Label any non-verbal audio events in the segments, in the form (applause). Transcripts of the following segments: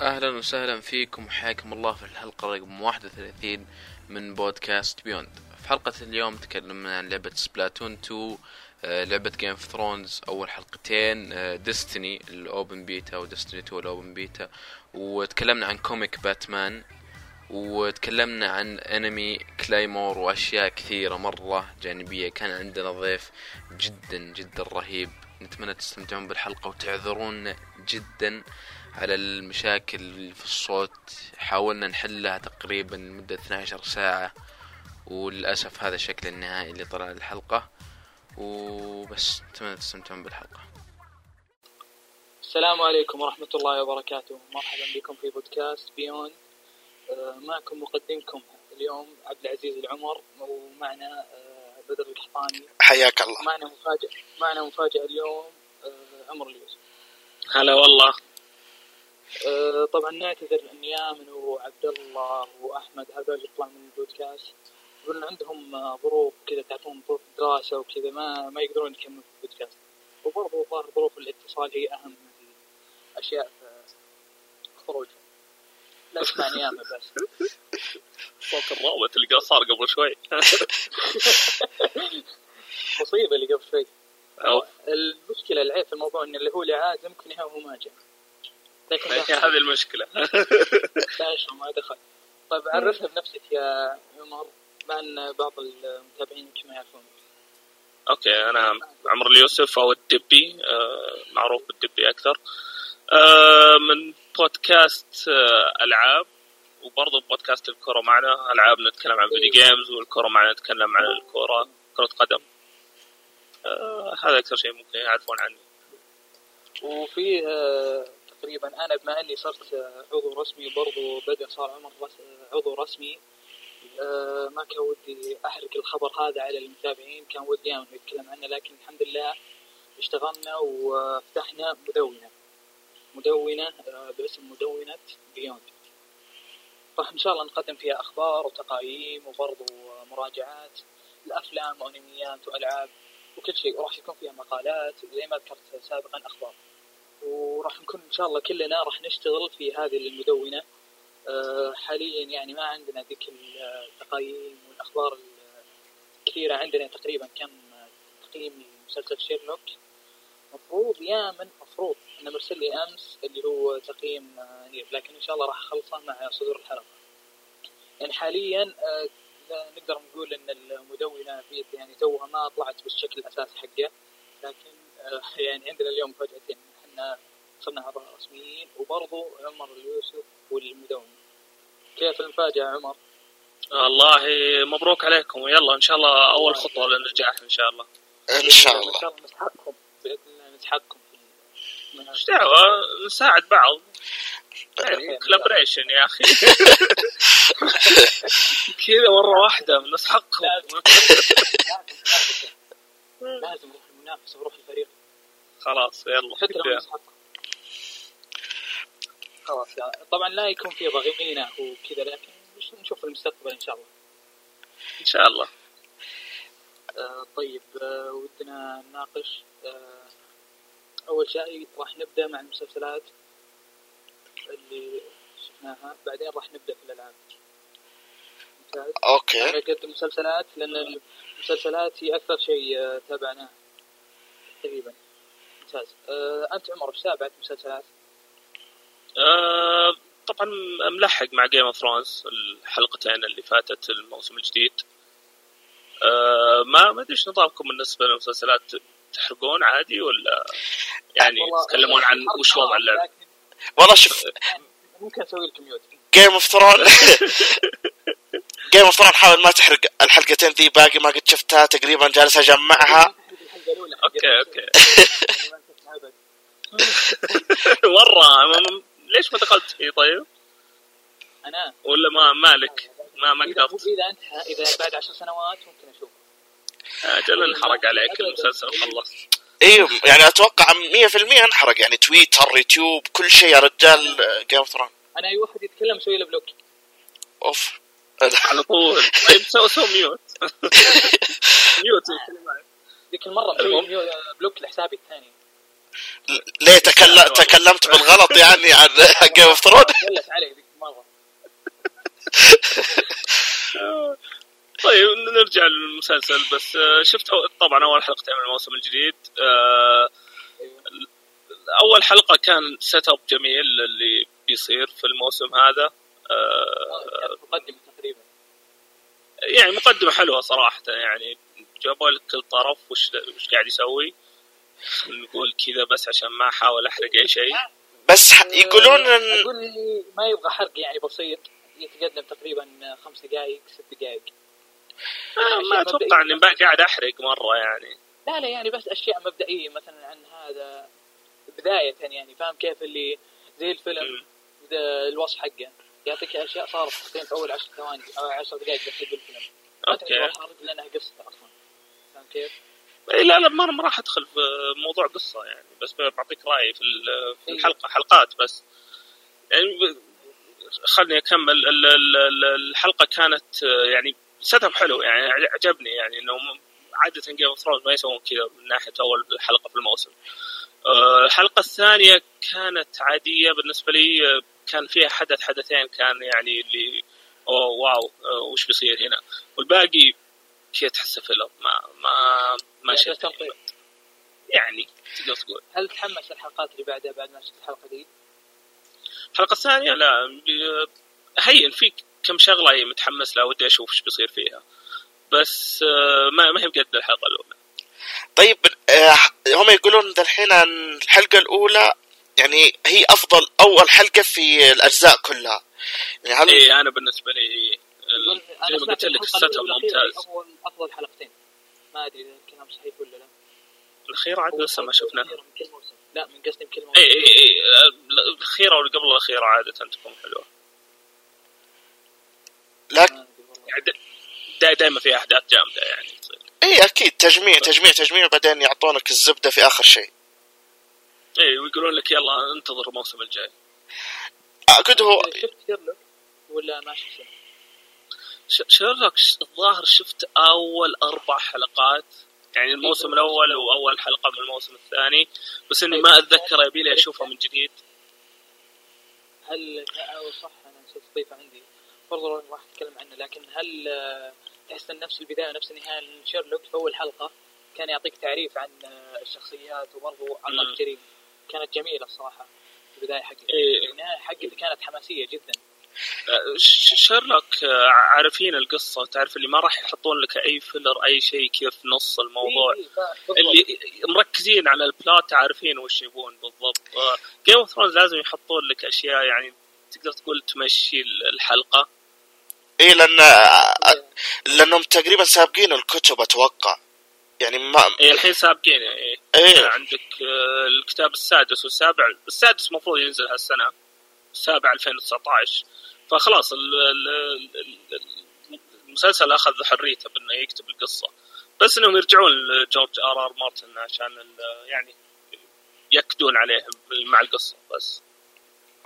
أهلا وسهلا فيكم وحياكم الله في الحلقة رقم 31 من بودكاست Beyond في حلقة اليوم تكلمنا عن لعبة Splatoon 2 آه، لعبة Game of Thrones أول حلقتين Destiny ال open beta و Destiny 2 ال open beta. وتكلمنا عن comic باتمان وتكلمنا عن انمي Claymore وأشياء كثيرة مرة جانبية. كان عندنا ضيف جدا جدا رهيب. نتمنى تستمتعون بالحلقة وتعذرون جدا. على المشاكل في الصوت. حاولنا نحلها تقريبا لمدة 12 ساعة وللأسف هذا الشكل النهائي اللي طلع للحلقة. وبس أتمنى تستمتعون بالحلقة. السلام عليكم ورحمة الله وبركاته. مرحبا بكم في بودكاست بيون آه، معكم مقدمكم اليوم عبد العزيز العمر ومعنا آه، بدر القحطاني حياك الله. معنا مفاجأة معنا مفاجأة اليوم آه، عمر اليوسف. هلا والله. طبعا نعتذر لنيامن وعبد الله وأحمد هذول يطلعوا من البودكاست. يقولون عندهم آه، ظروف كذا تعرفون ظروف دراسة وكذا ما ما يقدرون يكملوا في البودكاست. وبرضه الظاهر ظروف الاتصال هي أهم من الأشياء في خروجهم. لا اسمع نيامن بس. صوت الرابط اللي صار قبل شوي. مصيبة اللي قبل شوي. المشكلة العيب في الموضوع إن اللي هو اللي عازم النهايه هو ما جاء لكن (laughs) هذه المشكلة. (laughs) لا شو ما دخل. طيب عرفنا بنفسك يا عمر مع ان بعض المتابعين يمكن ما يعرفون. okay أنا عمر اليوسف أو الدبي آه، معروف بالدبي أكثر. آه، من بودكاست آه، ألعاب وبرضه بودكاست الكرة معنا. ألعاب نتكلم عن video games والكرة معنا نتكلم عن الكرة كرة قدم. هذا أكثر شيء ممكن يعرفون عني وفي تقريبا. أنا بما أني صرت عضو رسمي وبرضه بدأ صار عمر عضو رسمي. آه، ما كان ودي أحرق الخبر هذا على المتابعين كان ودي أنا نتكلم عنه لكن الحمد لله اشتغلنا وفتحنا مدونة. مدونة آه، باسم مدونة بيوند راح إن شاء الله نقدم فيها أخبار وتقايم وبرضه مراجعات الأفلام وانميات والعاب وكل شيء. وراح يكون فيها مقالات زي ما ذكرت سابقا أخبار. وراح نكون إن شاء الله كلنا راح نشتغل في هذه المدونة. آه، حاليا يعني ما عندنا ذيك التقييم والأخبار الكثيرة. عندنا تقريبا كم تقييم لمسلسل شيرلوك. مفروض يا من مفروض. انه مرسل لي أمس اللي هو تقييم آه، Nier لكن إن شاء الله راح أخلصه مع صدور الحلقة. يعني حاليا آه، نقدر نقول إن المدونة في يعني توها ما طلعت بالشكل الأساسي حقه لكن آه، يعني عندنا اليوم مفاجاتين إحنا صرنا اعضاء رسميين وبرضو عمر اليوسف والمدونه كيف المفاجأة يا عمر؟ والله مبروك عليكم. ويلا إن شاء الله أول خطوة للنجاح إن شاء الله. إن شاء إن الله شاء الله نسحقكم بإذن الله نسحقكم. إيش دعوة؟ نساعد بعض. (laughs) خير. كولابريشن يا أخي. (laughs) كذا مرة واحدة نسحقهم (laughs) لازم لازم. نروح المنافسة وروح الفريق. خلاص يلا حتى لو خلاص يعني طبعا لا يكون في ضغينة وكذا لكن مش- نشوف المستقبل إن شاء الله. إن شاء الله. آه طيب آه ودنا نناقش آه أول شيء راح نبدأ مع المسلسلات اللي شفناها بعدين راح نبدأ في أنا okay. أقدم مسلسلات لأن المسلسلات هي أكثر شيء آه تابعناه تقريبا. ممتاز آه أنت عمر إيش تابعت مسلسلات؟ آه طبعا ملحق مع Game of Thrones الحلقتين اللي فاتت الموسم الجديد. آه ما ما أدري إيش نظامكم بالنسبة للمسلسلات تحرقون عادي ولا يعني تتكلمون عن وش وضع اللعب لكن والله شوف ممكن أسوي لكم mute Game of Thrones Game of Thrones حاول ما تحرق الحلقتين ذي باقي ما قد شفتها تقريبا جالس أجمعها. (laughs) أوكي أوكي (laughs) المسلسل. ما شفتها أبد. (laughs) مرة. ليش ما دخلت فيه طيب؟ أنا؟ ولا ما مالك؟ ما ما إذا قدرت. إذا انتهى إذا بعد عشر سنوات ممكن أشوف. أجل انحرق عليك المسلسل وخلص أيوه يعني أتوقع 100% انحرق. يعني تويتر يوتيوب كل شيء يا رجال جيم اوف ثرون أنا أي واحد يتكلم أسوي له block. أوف. على طول. طيب سو سو mute. (laughs) mute. ذيك المرة مسوي block لحسابي الثاني. ليه تكل... (laughs) تكلمت بالغلط يعني عن Game of Thrones قلت علي ذيك المره طيب نرجع للمسلسل بس آه، شفت طبعا أول حلقتين من الموسم الجديد آه،. أول حلقة كان set up جميل اللي بيصير في الموسم هذا آه، مقدمة تقريبا. يعني مقدمة حلوة صراحة يعني جابوا لك كل طرف وش وش قاعد يسوي. نقول كذا بس عشان ما أحاول أحرق أي شيء. بس ح- يقولون ان أقول لي ما يبغى حرق يعني بسيط. يتقدم تقريبا خمس دقائق ست دقائق آه، ما أتوقع إني بقى قاعد أحرق مرة يعني. لا لا يعني بس أشياء مبدئية مثلا عن هذا بداية يعني فاهم كيف اللي زي الفيلم الوصف حقه. يعطيك أشياء صارت في أول 10 ثواني أو 10 دقائق بس يقول الفيلم ما أوكي. تعتبر حرق لأنها قصته أصلا. فاهم كيف؟ إيه، لا لا ما راح أدخل في موضوع قصة يعني بس بعطيك رأيي في إيه. الحلقة حلقات بس يعني خلني أكمل ال- ال- ال- الحلقة كانت يعني set حلو يعني عجبني يعني إنه عادة Game of Thrones ما يسوون كذا من ناحية أول حلقة في الموسم. آه، الحلقة الثانية كانت عادية بالنسبة لي كان فيها حدث حدثين كان يعني اللي أوه wow آه، وش بيصير هنا والباقي كذا تحسه filler ما ما ما يعني شفت. يعني تقدر تقول. هل تحمس الحلقات اللي بعدها بعد ما شفت الحلقة دي؟ الحلقة الثانية لا هين في كم شغلة هي متحمس لها ودي أشوف إيش بيصير فيها. بس آه، ما ما هي بقد الحلقة الأولى. طيب آه، هم يقولون ذا الحين عن الحلقة الأولى يعني هي أفضل أول حلقة في الأجزاء كلها. يعني هل اي أنا بالنسبة لي زي ما قلت لك هي ممتاز. أفضل حلقتين. ما أدري الكلام صحيح ولا لا؟ الاخيره عاد لسه ما شفناها الأخيرة من كل موسم. لا من قصدي من كل موسم اي اي اي الاخيره واللي قبل الاخيره عادة تكون حلوة. لكن. يعني دا دائما في أحداث جامدة يعني تصير. اي أكيد. تجميع تجميع تجميع بعدين يعطونك الزبدة في آخر شيء. اي ويقولون لك يلا انتظر الموسم الجاي. اعتقد هو شفت شيرلوك؟ ولا ما شفته؟ ش- شيرلوك الظاهر شفت أول أربع حلقات. يعني الموسم الأول وأول حلقة من الموسم الثاني. بس إني ما أتذكر يبي لي اشوفها من جديد. هل صح أنا نسيت اضيفه عندي. برضه راح أتكلم عنه لكن هل آه، تحس إن نفس البداية نفس النهاية شيرلوك في أول حلقة كان يعطيك تعريف عن آه، الشخصيات وبرضه عن. الجريمة؟ كانت جميلة الصراحة البداية حقتها. إيه. النهاية حقتها كانت حماسية جدا. شيرلوك آه، عارفين القصة؟ تعرف اللي ما راح يحطون لك أي filler أي شيء كذا في نص الموضوع. إيه، إيه،. اللي مركزين على ال plot عارفين وش يبون بالضبط. Game of Thrones لازم يحطون لك أشياء يعني تقدر تقول تمشي الحلقة. إي لأن آه، لأنهم تقريبا سابقين الكتب أتوقع. يعني ما إيه الحين سابقين إيه. إيه عندك آه، الكتاب السادس والسابع. السادس المفروض ينزل هالسنة. السابع 2019 فخلاص ال- ال- ال- ال- المسلسل أخذ حريته بأنه يكتب القصة. بس إنهم يرجعون لجورج آر آر مارتن عشان يعني ياكدون عليه مع القصة بس.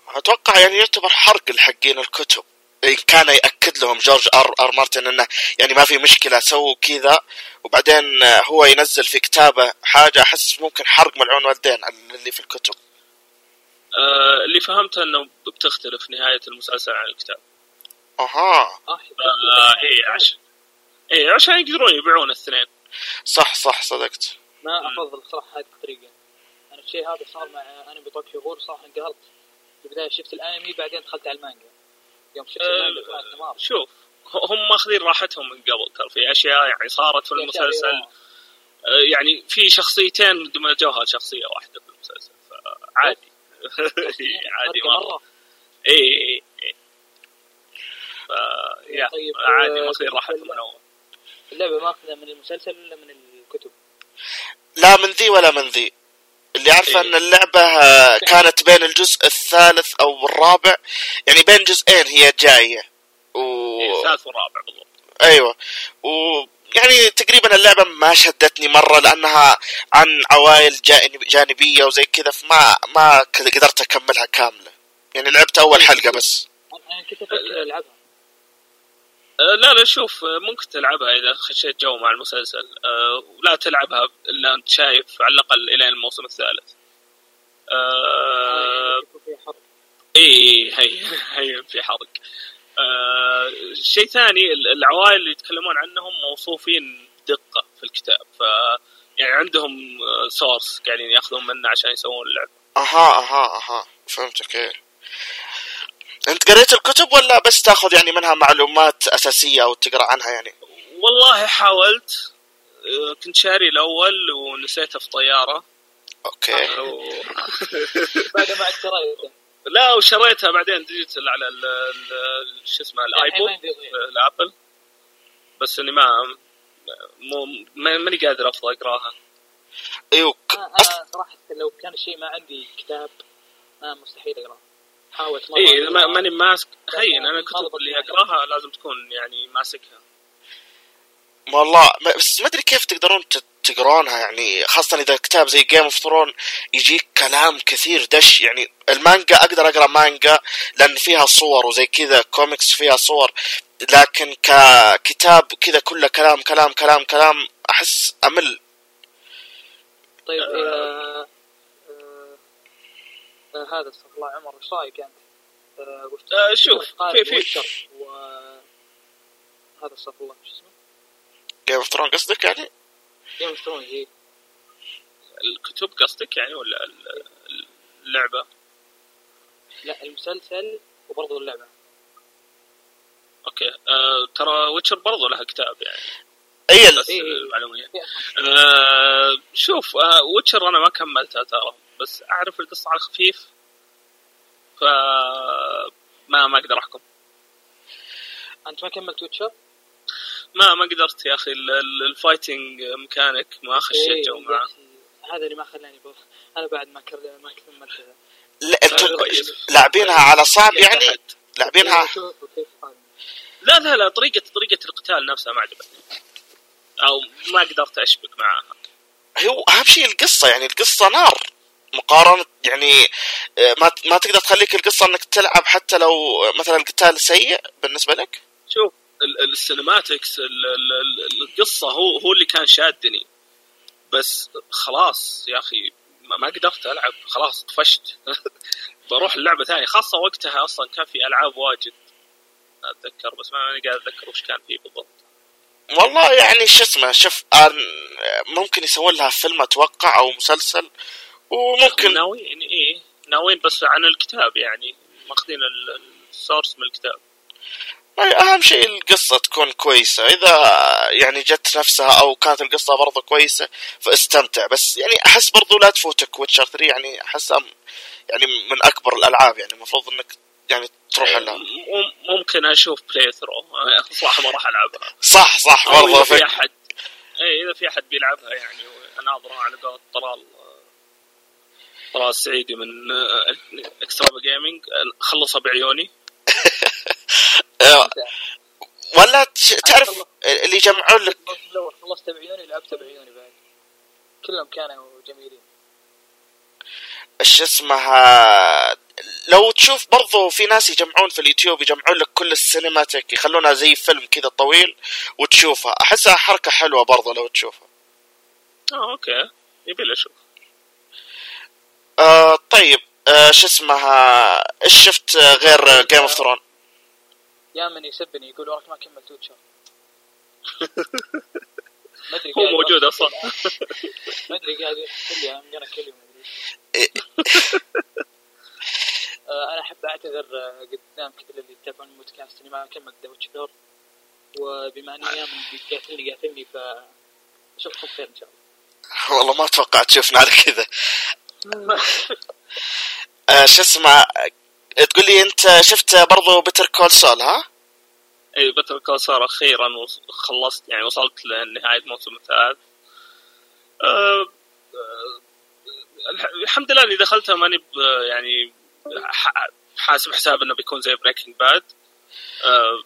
أتوقع يعني يعتبر حرق الحقين الكتب. إن كان يأكد لهم جورج ار آر مارتن إنه يعني ما في مشكلة سووا كذا وبعدين هو ينزل في كتابه حاجة أحس ممكن حرق ملعون والدين اللي في الكتب. آه اللي فهمته إنه بتختلف نهاية المسلسل عن الكتاب. أها. آه، آه إيه عشان إيه عشان يقدرون يبيعون الاثنين. صح صح صدقت. ما. أفضل صراحة هذه الطريقة. أنا الشيء هذا صار مع أنمي طوكيو غول صراحة انقهرت. في البداية شفت الأنمي بعدين دخلت على المانجا. يوم شفت المانجا شوف هم ماخذين راحتهم من قبل ترى في أشياء يعني صارت في المسلسل. آه، يعني في شخصيتين دمجوها شخصية واحدة في المسلسل فعادي. (laughs) عادي مرة. اي اي اي ف يا طيب، عادي بالنسبة من اول اللعبة ماخذة من المسلسل ولا من الكتب؟ لا من ذي ولا من ذي. اللي عارفة إيه. إن اللعبة آه، (laughs) كانت بين الجزء الثالث أو الرابع. يعني بين جزئين هي جاية. و... إيه، الثالث والرابع بالضبط. أيوه. و يعني تقريبا اللعبة ما شدتني مرة لأنها عن عوائل جانب- جانبية وزي كذا فما ما قدرت أكملها كاملة. يعني لعبت أول حلقة بس. أنا أنا كنت أفكر ألعبها. آه، لا لا شوف ممكن تلعبها إذا خشيت جو مع المسلسل. ولا تلعبها إلا أنت شايف على الأقل إلى الموسم الثالث. حرب اي هي هي في حرق آه شيء ثاني ال- العوائل اللي يتكلمون عنهم موصوفين بدقة في الكتاب. ف يعني عندهم سورس قاعدين ياخذون منه عشان يسوون اللعبة. أها أها أها. فهمتك إيه. أنت قريت الكتب ولا بس تاخذ يعني منها معلومات أساسية أو تقرأ عنها يعني؟ والله حاولت. آه، كنت شاري الأول ونسيته في طيارة. Okay. و- (laughs) بعد ما اشتريته لا وشريتها بعدين digital على ال- ال- شو اسمه ال iPod. ال Apple بس إني ما مو ما- ماني قادر أفضل أقراها أيوه ك- أنا أنا صراحة لو كان الشيء ما عندي كتاب ما مستحيل أقرأه حاولت مرة اي أقرأ. ماني ماسك هين أنا الكتب اللي. أقراها لازم تكون يعني ماسكها والله بس ما أدري كيف تقدرون ت- تقرونها يعني خاصة إذا كتاب زي Game of Throne يجيك كلام كثير دش يعني المانجا أقدر أقرأ مانجا لأن فيها صور وزي كذا كوميكس فيها صور لكن ككتاب كذا كله كلام كلام كلام كلام أحس أمل طيب آه. آه آه هذا استغفر الله عمر إيش رأيك أنت؟ آه آه، شوف، في- في- هذا استغفر الله شو اسمه؟ Game of Throne قصدك يعني؟ Game of Thrones. الكتب قصدك يعني ولا ال- اللعبة لا المسلسل وبرضه اللعبة okay آه ترى Witcher برضو لها كتاب يعني ال- بس إيه. أصلاً. آه شوف آه Witcher أنا ما كملتها ترى بس أعرف القصة على خفيف ف ما ما أقدر أحكم أنت ما كملت Witcher؟ ما ما قدرت يا أخي ال- ال- ال fighting mechanic ما خشيت جو معه. هذا اللي ما خلاني بروح. أنا بعد ما كر- ما كملتها لا أنتم كويس. لاعبينها على صعب يعني. لاعبينها. لا لا لا طريقه طريقة القتال نفسها ما عجبتني. أو ما قدرت أشبك معها. هو أهم شيء القصة يعني القصة نار. مقارنة يعني آه، ما ما تقدر تخليك القصة إنك تلعب حتى لو مثلا القتال سيء بالنسبة لك؟ السينماتكس ال- ال- ال- القصة هو هو اللي كان شادني. بس خلاص يا أخي ما قدرت ألعب. خلاص طفشت. (laughs) بروح اللعبه ثانية. خاصة وقتها أصلا كان في ألعاب واجد. أتذكر بس ما ماني قاعد أتذكر وش كان فيه بالضبط. والله يعني شو اسمه شوف أن- ممكن يسوون لها فيلم أتوقع أو مسلسل. وممكن ناويين إيه ناويين بس عن الكتاب يعني. ماخذين ال- ال source من الكتاب. أهم شيء القصة تكون كويسة. إذا يعني جت نفسها أو كانت القصة برضه كويسة فاستمتع. بس يعني أحس برضه لا تفوتك Witcher 3 يعني احسها يعني من أكبر الألعاب. يعني المفروض إنك يعني تروح لها. مم- ممكن أشوف playthrough صراحة ما راح ألعبها. صح صح برضه إذا في. احد اي إذا في أحد بيلعبها يعني اناظره على قولة طلال طلال السعيدي من آه، Extra Gaming خلصها بعيوني. آه، (laughs) ولا تش- تعرف اللي يجمعون لك الأول خلصت بعيوني لعبته بعيوني بعد. كلهم كانوا جميلين. إيش اسمها لو تشوف برضو في ناس يجمعون في اليوتيوب يجمعون لك كل ال cinematic يخلونها زي فيلم كذا طويل وتشوفها. أحسها حركة حلوة برضو لو تشوفها. آه okay. يبي لي أشوف. آه طيب. آه شو اسمها إيش شفت آه، غير Game of Throne يا من يسبني يقول وراك ما كملت Witcher (laughs) ما أدري هو موجود أصلا. ما أدري قاعد يحكي لي ام جانا كل يوم أنا أحب أعتذر آه، قدام كل اللي يتابعون البودكاست إني ما كملت The Witcher وبما أني أيام قاتلني قاتلني ف أشوفكم خير إن شاء الله. والله ما توقعت تشوفنا على كذا. (laughs) آه شو اسمه تقول لي أنت شفت برضو بتر كول سول ها؟ اي بتر كول صار أخيرا خلصت يعني وصلت لنهاية الموسم الثالث. أه أه الح- الحمد لله إني دخلتها ماني يعني حاسب حساب إنه بيكون زي Breaking Bad أه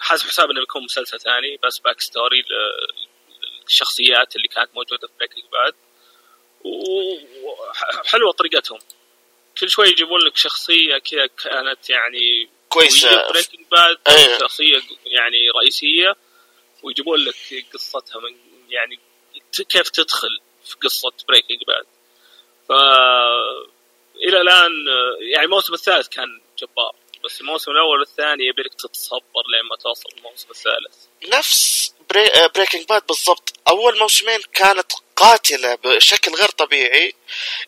حاسب حساب إنه بيكون مسلسل ثاني بس backstory للشخصيات اللي كانت موجودة في Breaking Bad وحلوه طريقتهم. كل شوي يجيبون لك شخصية كذا كانت يعني كويسة. Breaking Bad أيوة. شخصية يعني رئيسية ويجيبون لك قصتها من يعني كيف تدخل في قصة Breaking Bad ف إلى الآن يعني الموسم الثالث كان جبار بس الموسم الأول والثاني يبيلك تتصبر لين ما توصل الموسم الثالث. نفس Brea... Breaking Bad بالضبط. أول موسمين كانت قاتلة بشكل غير طبيعي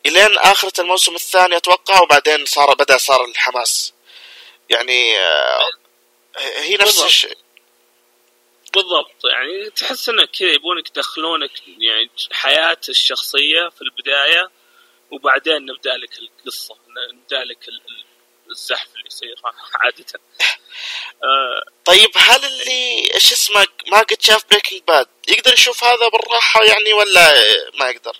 إلين آخرة الموسم الثاني أتوقع وبعدين صار بدأ صار الحماس. يعني آه، هي نفس. الشيء. بالضبط. يعني تحس انك كذا يبونك يدخلونك يعني حياة الشخصية في البداية وبعدين نبدأ لك القصة نبدأ لك الزحف اللي يصير (laughs) عادة. آه طيب هل اللي إيش اسمه ما قد شاف Breaking Bad يقدر يشوف هذا بالراحة يعني ولا ما يقدر؟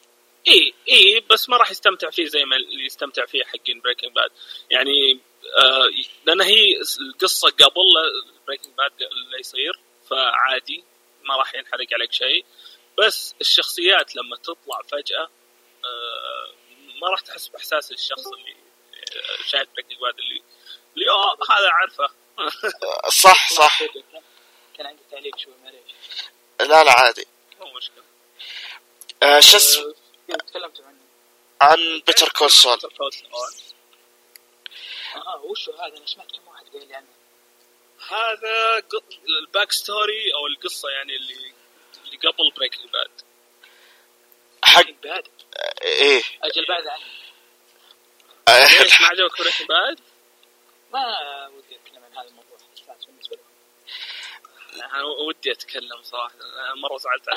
إي إي بس ما راح يستمتع فيه زي ما اللي يستمتع فيه حقين Breaking Bad يعني آه لأن هي القصة قبل Breaking Bad اللي يصير فعادي ما راح ينحرق عليك شيء. بس الشخصيات لما تطلع فجأة آه ما راح تحس بإحساس الشخص اللي آه، Breaking Bad اللي اللي أوه هذا عارفه (laughs) صح (laughs) صح. كان- عندي تعليق شوي معليش لا لا عادي. مو مشكلة. آه شو اسمه آه، تكلمت عن عن Better Call Saul. Better Call Saul. آه وشو هذا؟ أنا سمعت كم واحد قال لي عنه. هذا ال back story أو القصة يعني اللي اللي قبل Breaking Bad. حق بعد إيه. أجل بعد عنه. آه، ما عجبك Breaking Bad؟ ما ودي اتكلم عن هذا الموضوع بالنسبة لي أنا ودي اتكلم صراحة مره زعلت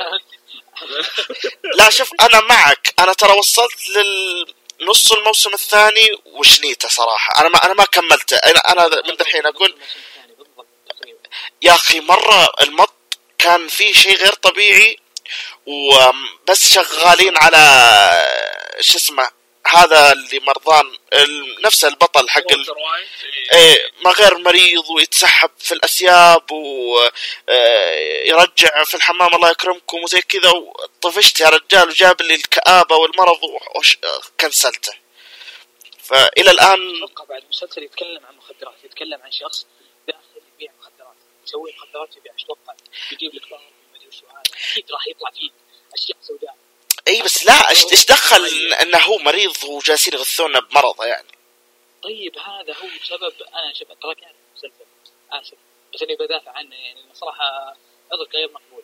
لا شوف أنا معك أنا ترى وصلت للنص الموسم الثاني وشنيته صراحة أنا ما أنا ما كملته أنا أنا من الحين أقول يا أخي مرة المط كان فيه شيء غير طبيعي وبس شغالين على شو اسمه هذا اللي مرضان نفس البطل حق ال... وايت إيه. ما غير مريض ويتسحب في الأسياب ويرجع في الحمام الله يكرمكم وزي كذا وطفشت يا رجال وجاب لي الكآبة والمرض وكنسلته الآن أتوقع بعد مسلسل يتكلم عن مخدرات يتكلم عن شخص داخل يبيع مخدرات يسوي مخدرات ويبيع إيش تتوقع يجيب لك أكيد راح يطلع فيه أشياء سوداء. اي بس لا إيش دخل إنه هو مريض وجالسين يغثونه بمرضه يعني؟ طيب هذا هو بسبب أنا شوف ترى كان مسلسل آسف بس إني بدافع عنه يعني صراحة عذرك غير مقبول.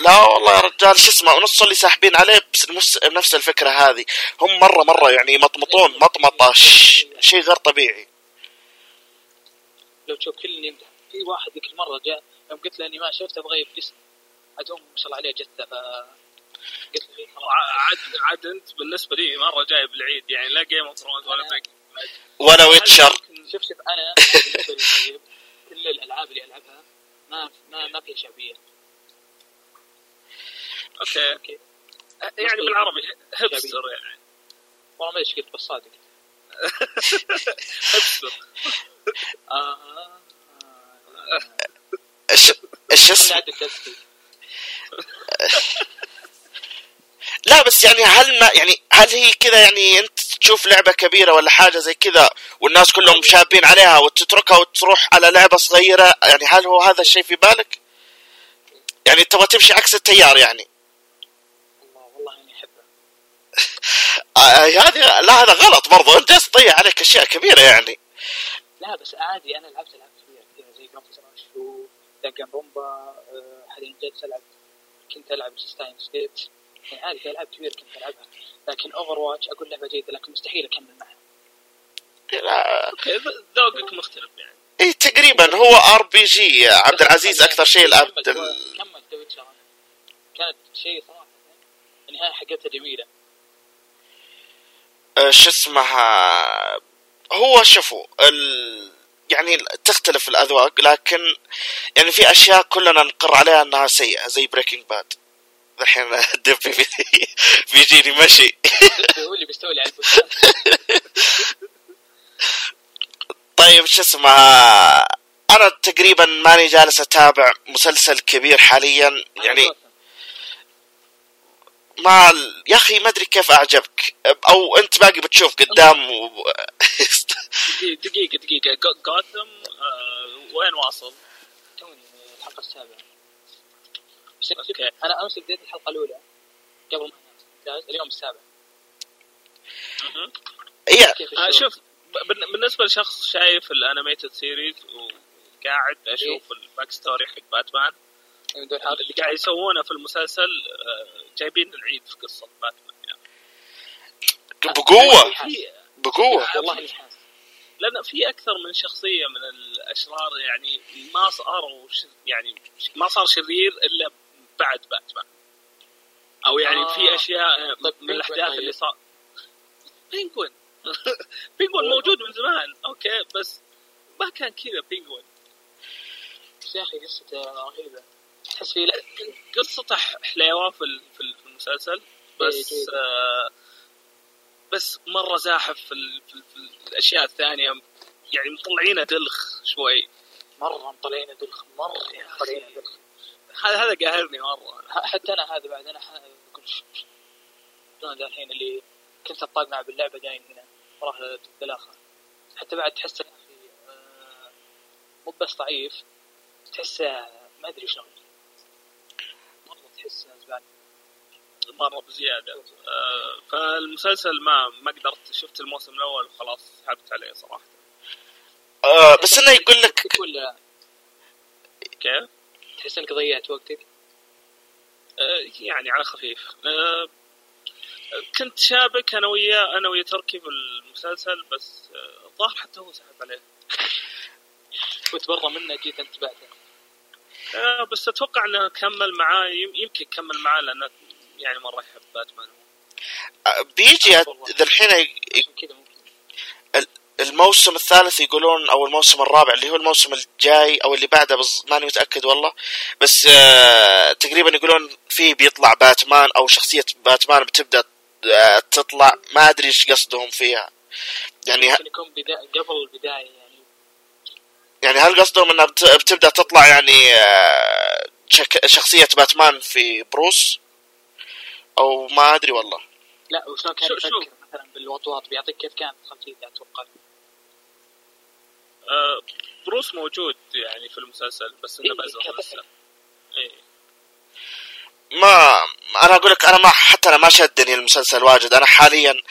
لا والله يا رجال شو اسمه ونص اللي ساحبين عليه بس نفس نفس الفكرة هذه. هم مرة مرة يعني مطمطون مطمطة ش- شيء غير طبيعي. لو تشوف كل اللي يمدح. في واحد ذيك المرة جاء يوم قلت له إني ما شفته أبغى يبقسم عاد ما شاء الله عليه جثة قلت انت بالنسبة لي مرة جاي بالعيد يعني لا Game of Thrones ولا Breaking ولا Witcher شوف شوف أنا بالنسبة لي طيب كل الألعاب اللي ألعبها ما ما ما فيها شعبية. Okay. Okay. يعني بالعربي hipster يعني. والله ما أدري إيش قلت بس صادق. hipster (laughs) آه آه آه. إيش إيش اسمه؟ (laughs) لا بس يعني هل ما يعني هل هي كذا يعني أنت تشوف لعبة كبيرة ولا حاجة زي كذا والناس كلهم شابين عليها وتتركها وتروح على لعبة صغيرة؟ يعني هل هو هذا الشيء في بالك؟ يعني تبغى تمشي عكس التيار يعني. الله والله اني (laughs) احبه آه هذه لا هذا غلط برضو. أنت تضيع عليك أشياء كبيرة يعني. لا بس عادي. أنا لعبت العاب كبيرة كثيره زي جرافيك شو Danganronpa آه، حاليا جالس العب كنت ألعب Steins;Gate يعني عادي في العاب كبيره كنت ألعبها. لكن Overwatch أقول لعبة جيدة لكن مستحيل أكمل معها. لا. ذوقك مختلف يعني. اي تقريبا هو RPG عبد العزيز أكثر شيء العبد ال- كمل The Witcher كانت شيء صراحة. النهاية حقتها جميلة. آه، شو اسمها؟ هو شوفوا ال... يعني تختلف الأذواق لكن يعني في أشياء كلنا نقر عليها إنها سيئة زي Breaking Bad الحين الدبي بي- (laughs) بيجيني مشي. (laughs) هو اللي بيستولي على طيب شو اسمها أنا تقريبا ماني جالس أتابع مسلسل كبير حاليا يعني ما يا أخي ما أدري كيف أعجبك. أو أنت باقي بتشوف قدام و... دقيقة. جو- جوثم آه وين واصل؟ توني الحلقة السابعة. أنا امس بديت الحلقة الأولى قبل ما أنام. ممتاز اليوم السابع. كيف آه،؟ شوف بالنسبة لشخص شايف ال animated series وقاعد أشوف ال back story حق باتمان دون حرج اللي قاعد يسوونه في المسلسل آه، جايبين العيد في قصة باتمان يعني. بقوة. في بقوة. والله لأن في أكثر من شخصية من الأشرار يعني ما صاروا يعني ما صار شرير إلا بعد باتمان أو يعني آه. في اشياء طيب من الأحداث طيب. اللي صار. Penguin Penguin (laughs) موجود من زمان. okay بس ما كان كذا Penguin بس يا أخي قصته رهيبة. تحس فيه لا قصته حليوة في في ال- في المسلسل. بس جيد. آه بس مرة زاحف في, ال- في, ال- في الأشياء الثانية. يعني مطلعينه دلخ شوي. مرة مطلعين دلخ مرة مطلعين دلخ. هذا هذا قاهرني مرة. حتى أنا هذا بعد أنا أقول ش- شلون ذا الحين اللي كنت أطاق معه باللعبة جاي هنا. وراح للدلاخه حتى بعد تحس يا أخي آه، مو بس ضعيف تحسه ما أدري شلون. مرة تحسه زباله مرة بزيادة. آه فالمسلسل ما ما قدرت شفت الموسم الأول وخلاص سحبت عليه صراحة. آه بس إنه يقول لك كيف؟ تحس إنك ضيعت وقتك؟ آه يعني على خفيف. آه كنت شابك أنا وياه أنا ويا تركي في المسلسل بس آه، الظاهر حتى هو سحب عليه. كنت برا منه جيت أنت بعده. آه بس أتوقع إنه كمل معاه يم- يمكن كمل معاه لأنه يعني مرة يحب باتمان. بيجي ذا الحين ي- عشان كذا ممكن الموسم الثالث يقولون أو الموسم الرابع اللي هو الموسم الجاي أو اللي بعده بس ماني متأكد والله. بس آه تقريبا يقولون فيه بيطلع باتمان أو شخصية باتمان بتبدأ آه تطلع. ما أدري إيش قصدهم فيها. يعني ممكن يكون بدا... قبل البداية يعني. يعني هل قصدهم إنها بت- بتبدأ تطلع يعني آه شك شخصية باتمان في بروس؟ أو ما أدري والله. لا وشلون كان شو- يفكر شو؟ مثلا بالوطواط بيعطيك كيف كانت خلفيته أتوقع. آه بروس موجود يعني في المسلسل بس إنه إيه، بزر كطفل. لسه إيه. ما أنا أقول لك أنا ما حتى أنا ما شدني المسلسل واجد. أنا حاليا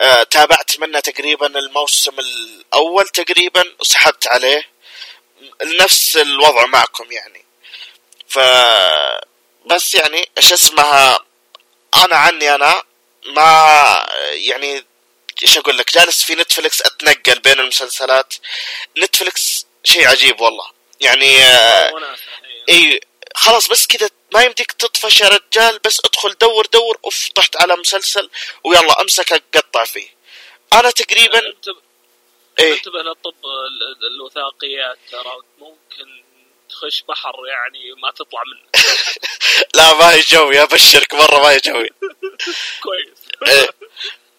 آه تابعت منه تقريبا الموسم الأول تقريبا وسحبت عليه. نفس الوضع معكم يعني. ف بس يعني إيش اسمها أنا عني أنا ما يعني إيش أقول لك؟ جالس في نتفلكس أتنقل بين المسلسلات. نتفلكس شيء عجيب والله. يعني آه. إي خلاص بس كذا ما يمديك تطفش يا رجال بس ادخل دور دور أوف طحت على مسلسل ويلا أمسك قطع فيه. أنا تقريبا انتبه إيه أنتبه للطب ال- الوثائقيات ترى ممكن تخش بحر يعني ما تطلع منه. (laughs) لا ما هي جوي أبشرك مرة ما هي جوي. (laughs) كويس.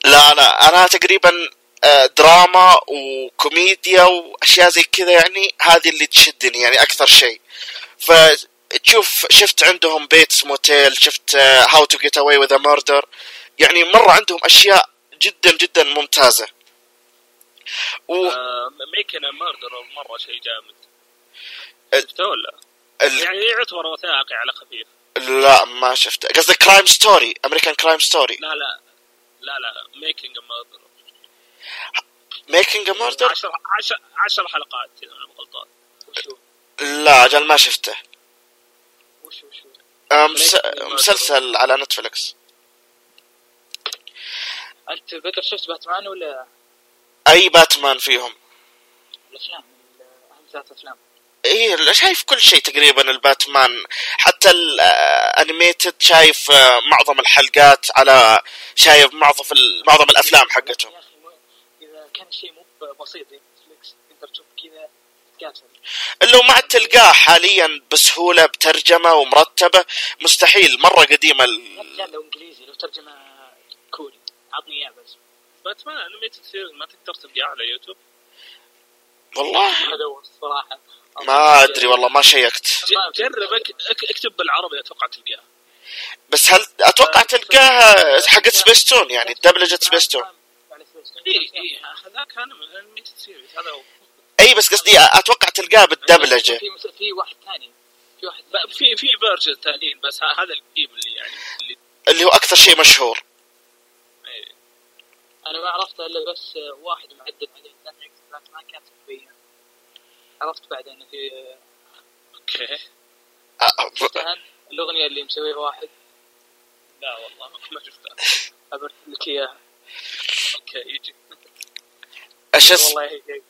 لا لا أنا تقريبا آه، دراما وكوميديا وأشياء زي كذا يعني هذه اللي تشدني يعني أكثر شيء. فتشوف شفت عندهم Bates Motel شفت How to Get Away with Murder يعني مرة عندهم أشياء جدا جدا ممتازة. و Making Murderer مرة شيء جامد. شفته ولا؟ ال... يعني يعتبر وثائقي على خفيف. لا ما شفته. قصدك Crime Story American Crime Story لا لا. لا لا Making a Murderer Making 10 10 10 حلقات إذا أنا غلطان لا أجل ما شفته. a Murderer. مسلسل على نتفلكس أنت بدر شفت باتمان ولا؟ أي باتمان فيهم؟ الأفلام أهم ثلاث أفلام. إيه شايف كل شيء تقريبا الباتمان. حتى ال animated شايف آه، معظم الحلقات على شايف معظم معظم الأفلام حقتهم. إذا كان شيء مو بسيط Netflix تقدر تشوف كذا اللي ما عاد تلقاه حاليا بسهولة بترجمة ومرتبة مستحيل. مرة قديمة ال- لا لو إنجليزي لو ترجمة كوري. عطني اياه بس. باتمان animated series ما تقدر تلقاه على يوتيوب والله. ادور الصراحة. ما أدري والله ما شيكت. جرب اك- أك- اكتب بالعربي أتوقع تلقاه. بس هل أتوقع تلقاها حقت سبيستون يعني دبلجة سبيستون. اي اي هذاك من animated series هذا هو. أي بس قصدي أتوقع تلقاها بالدبلجة. في في واحد ثاني. في واحد في في version ثانيين بس هذا القديم اللي يعني اللي اللي هو أكثر شيء مشهور. إيه. أنا ما عرفت إلا بس واحد معدل عليه لأن ما كانت تبين عرفت بعد إنه في okay. آه، شفتها؟ الأغنية اللي مسويها واحد. لا والله ما شفتها. ابرت لك إياها. okay يجي. إيش اسم والله هي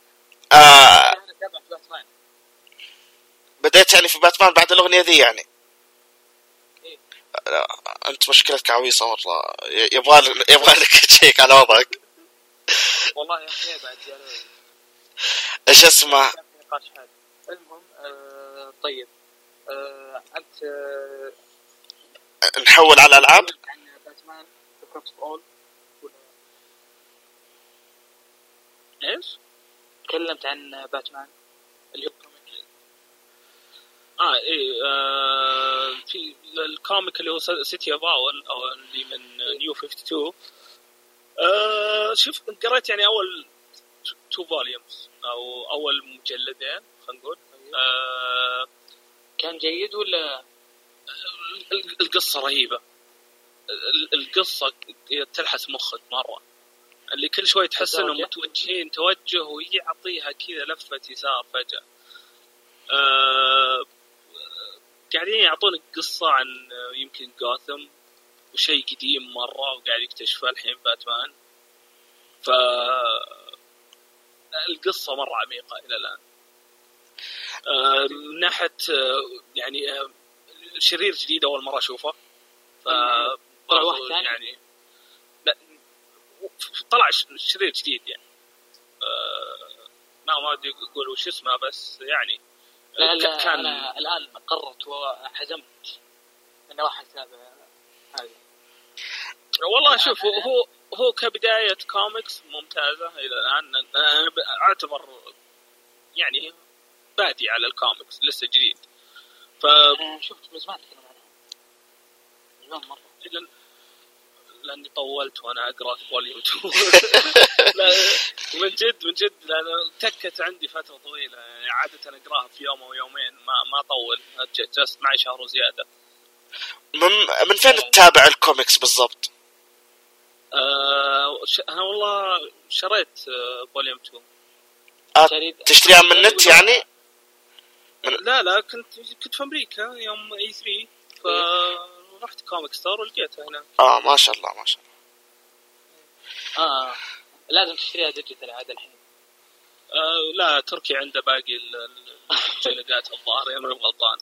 آه أنا تابعت باتمان. بديت يعني في باتمان بعد الأغنية ذي يعني؟ إيه. لا، أنت مشكلتك عويصة مره يبغى يبغى لك تشيك على وضعك. والله يا أخي بعد. إيش اسمه؟ نقاش حاد المهم آه طيب. آه أنت آه نحول على تكلمت عن باتمان اول إيش؟ تكلمت عن باتمان اللي هو comic آه إيه آه في ال comic اللي هو City of Owls أو اللي من New 52 آه شوف قريت يعني أول two volumes أو أول مجلدين خلينا نقول. آه كان جيد ولا؟ ال- (laughs) القصة رهيبة. ال- القصة تلحس مخك مرة. اللي كل شوي تحس إنهم؟ متوجهين توجه ويعطيها كذا لفة يسار فجأة. آه قاعدين يعطونك قصه عن يمكن جوثم وشيء قديم مرة وقاعد يكتشفه الحين باتمان. ف القصة مرة عميقة إلى الآن. من ناحيه آه، يعني آه، شرير جديد أول مرة أشوفه. ف واحد ثاني؟ يعني لا طلع شرير جديد يعني. آه، ما ما ادري أقول وش اسمه بس يعني لا لا كان أنا الآن قررت وحزمت اني راح اتابع هذا والله شوف هو هو كبداية كوميكس ممتازة إلى الآن. أنا ب- أعتبر يعني بادي على الكوميكس لسه جديد. ف شفت من زمان تكلم عنها من زمان لأن لأني طولت وأنا أقرأ volume 2 (laughs) لا من جد من جد لأن تكت عندي فترة طويلة. يعني عادة أقرأها في يوم أو يومين. ما ما أطول. جلست معي شهر وزيادة. من, من فين تتابع الكوميكس بالضبط؟ ش- أنا والله شريت آه، volume 2 آه، شريت تشتريها من النت يعني؟ لا لا كنت كنت في أمريكا يوم E3 فرحت comic store ولقيتها هنا. آه ما شاء الله ما شاء الله. آه لازم تشتريها digital عاد الحين. أه لا تركي عنده باقي ال- ال- المجلدات الظاهر يا ماني غلطان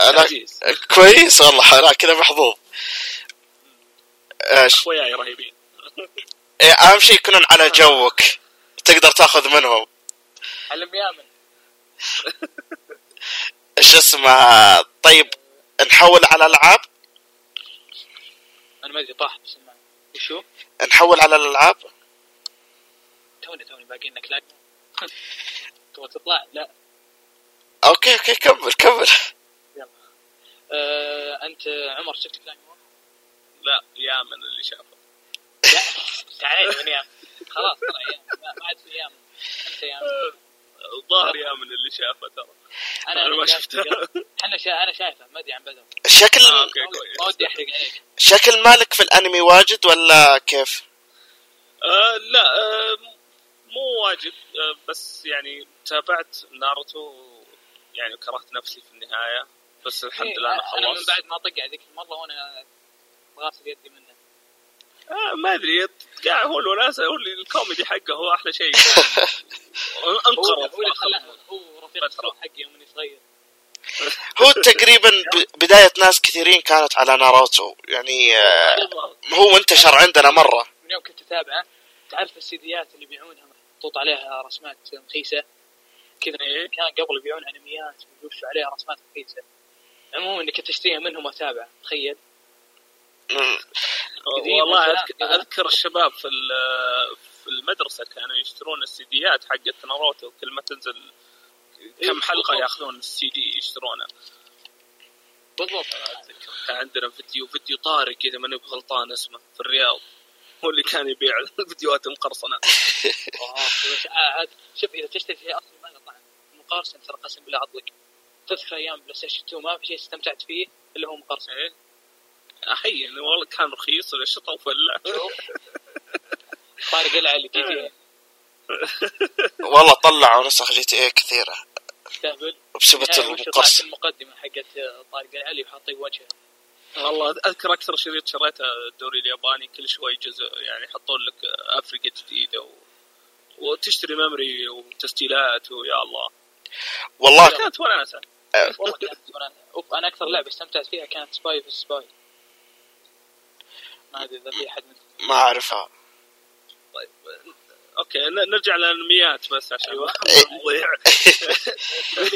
أنا عزيز. كويس والله كذا محظوظ. إيش؟ أخوياي رهيبين. (laughs) إيه، أهم شيء يكونون على جوك. تقدر تاخذ منهم. علم يامن إيش اسمه؟ طيب نحول على الالعاب أنا ما أدري طاح بالسماعه وشو؟ نحول على الألعاب؟ توني توني باقي لنا كلاك. (laughs) تبغى تطلع؟ لا. أوكي أوكي كمل كمل. يلا. آه أنت عمر شفت كلاك لا يامن اللي شافه. لا تعال من يامن خلاص طلع يامن ما عاد في يامن أنت يامن الظاهر يامن اللي شافه ترى. أنا أنا ما شفتها. أنا شا... أنا شايفه ما أدري عن بدر. شكل آه، ما ودي أحرق عليك. شكل مالك في الأنمي واجد ولا كيف؟ آه لا آه مو واجد آه بس يعني تابعت ناروتو يعني كرهت نفسي في النهاية بس الحمد لله أنا أنا من خلصت بعد ما طق هذيك المره وأنا غاسل يدي منه. آه ما أدري قاعد هو الوناسه هو الكوميدي حقه هو أحلى شيء. (laughs) انقرض هو اللي خلاه هو رفيق حقي يوم اني صغير هو تقريبا بداية ناس كثيرين كانت على ناروتو. يعني آه،. هو انتشر عندنا مرة. من يوم كنت أتابعه تعرف السيديات اللي يبيعونها؟ محطوط عليها رسمات مخيسه كذا إيه. كان قبل يبيعون أنميات ويوش عليها رسمات مخيسه عموما إني كنت أشتريها منهم واتابع تخيل. والله أذكر الشباب في في المدرسة كانوا يشترون السيديات حقت ناروتو. كل ما تنزل كم إيه، حلقة بالضبط. ياخذون السي دي يشترونه. بالضبط. كان عندنا فيديو فيديو طارق اذا ماني غلطان اسمه في الرياض. هو اللي كان يبيع (laughs) الفيديوهات المقرصنه (laughs) آه، عاد شوف إذا تشتري شيء اصلي ما يطلع. مقرصن ترى قسم بالله اطلق تذكر أيام PlayStation 2 ما في شيء استمتعت فيه إلا هو مقرصن احيي والله كان رخيص الشطه شوف (laughs) طارق العلي GT والله طلعوا نسخ G TA كثيرة. بسبة يعني المقرص المقدمة حقت طارق العلي وحاطين وجهه والله أذكر أكثر شريط شريته الدوري الياباني كل شوي جزء يعني يحطون لك أفريقيا جديدة و... وتشتري memory وتسجيلات ويا الله. والله كانت وناسه والله كانت وناسة. أوف، أنا أكثر لعبه استمتعت فيها كانت Spy vs Spy. ما أدري إذا في أحد ما أعرفها. طيب أوكي نرجع للانميات بس عشان أيوة. ما (laughs) نضيع.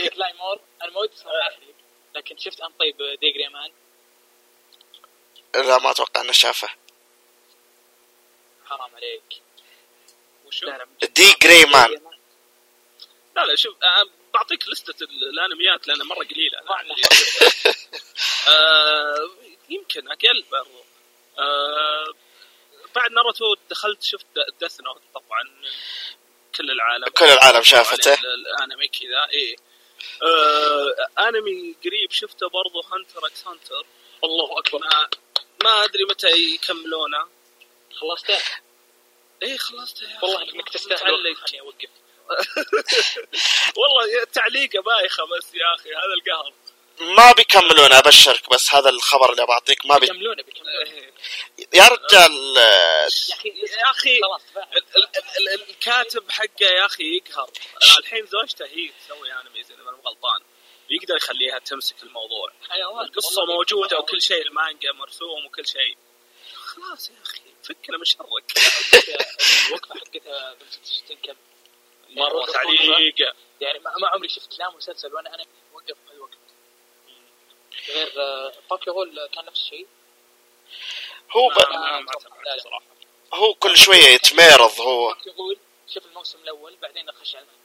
(laughs) Claymore أنا ما ودي صراحة احرق لكن شفت ان طيب D.Gray-man لا ما أتوقع إنه شافه. حرام عليك. وشو؟ لا لا. D. Gray-man لا لا شوف بعطيك لستة ال- الأنميات لأنها مرة قليلة. (laughs) طبعاً. آه، يمكن أقل برضو. آه، بعد ناروتو دخلت شفت Death Note طبعا كل العالم. كل العالم شافته. عليه ال- الانمي كذا إيه. آه، انمي قريب شفته برضو Hunter x Hunter الله أكبر. ما ما أدري متى يكملونه. خلصته؟ إيه خلصت يا والله إنك تستاهل خليني أوقف. (laughs) والله تعليقه بايخة بس يا أخي هذا القهر. ما بيكملون أبشرك بس هذا الخبر اللي بعطيك ما بي... بيكملونه بيكملونه إيه. يا رجال يا أخي يا أخي، خلاص تفاهم. ال- ال- ال- الكاتب حقه يا أخي يقهر. الحين زوجته هي تسوي انمي إذا ما أنا غلطان. يقدر يخليها تمسك الموضوع. القصة موجودة وكل شيء المانجا مرسوم وكل شيء. خلاص يا أخي فكنا من شرك (laughs) الوقفة حقتها ب 66 كم مره تعليقه يعني ما ما عمري شفت لا مسلسل وأنا أنا غير آه، Tokyo Ghoul كان نفس الشيء هو ب... هو كل شوية يتميرض هو شوف الموسم الأول بعدين اخش على المانجا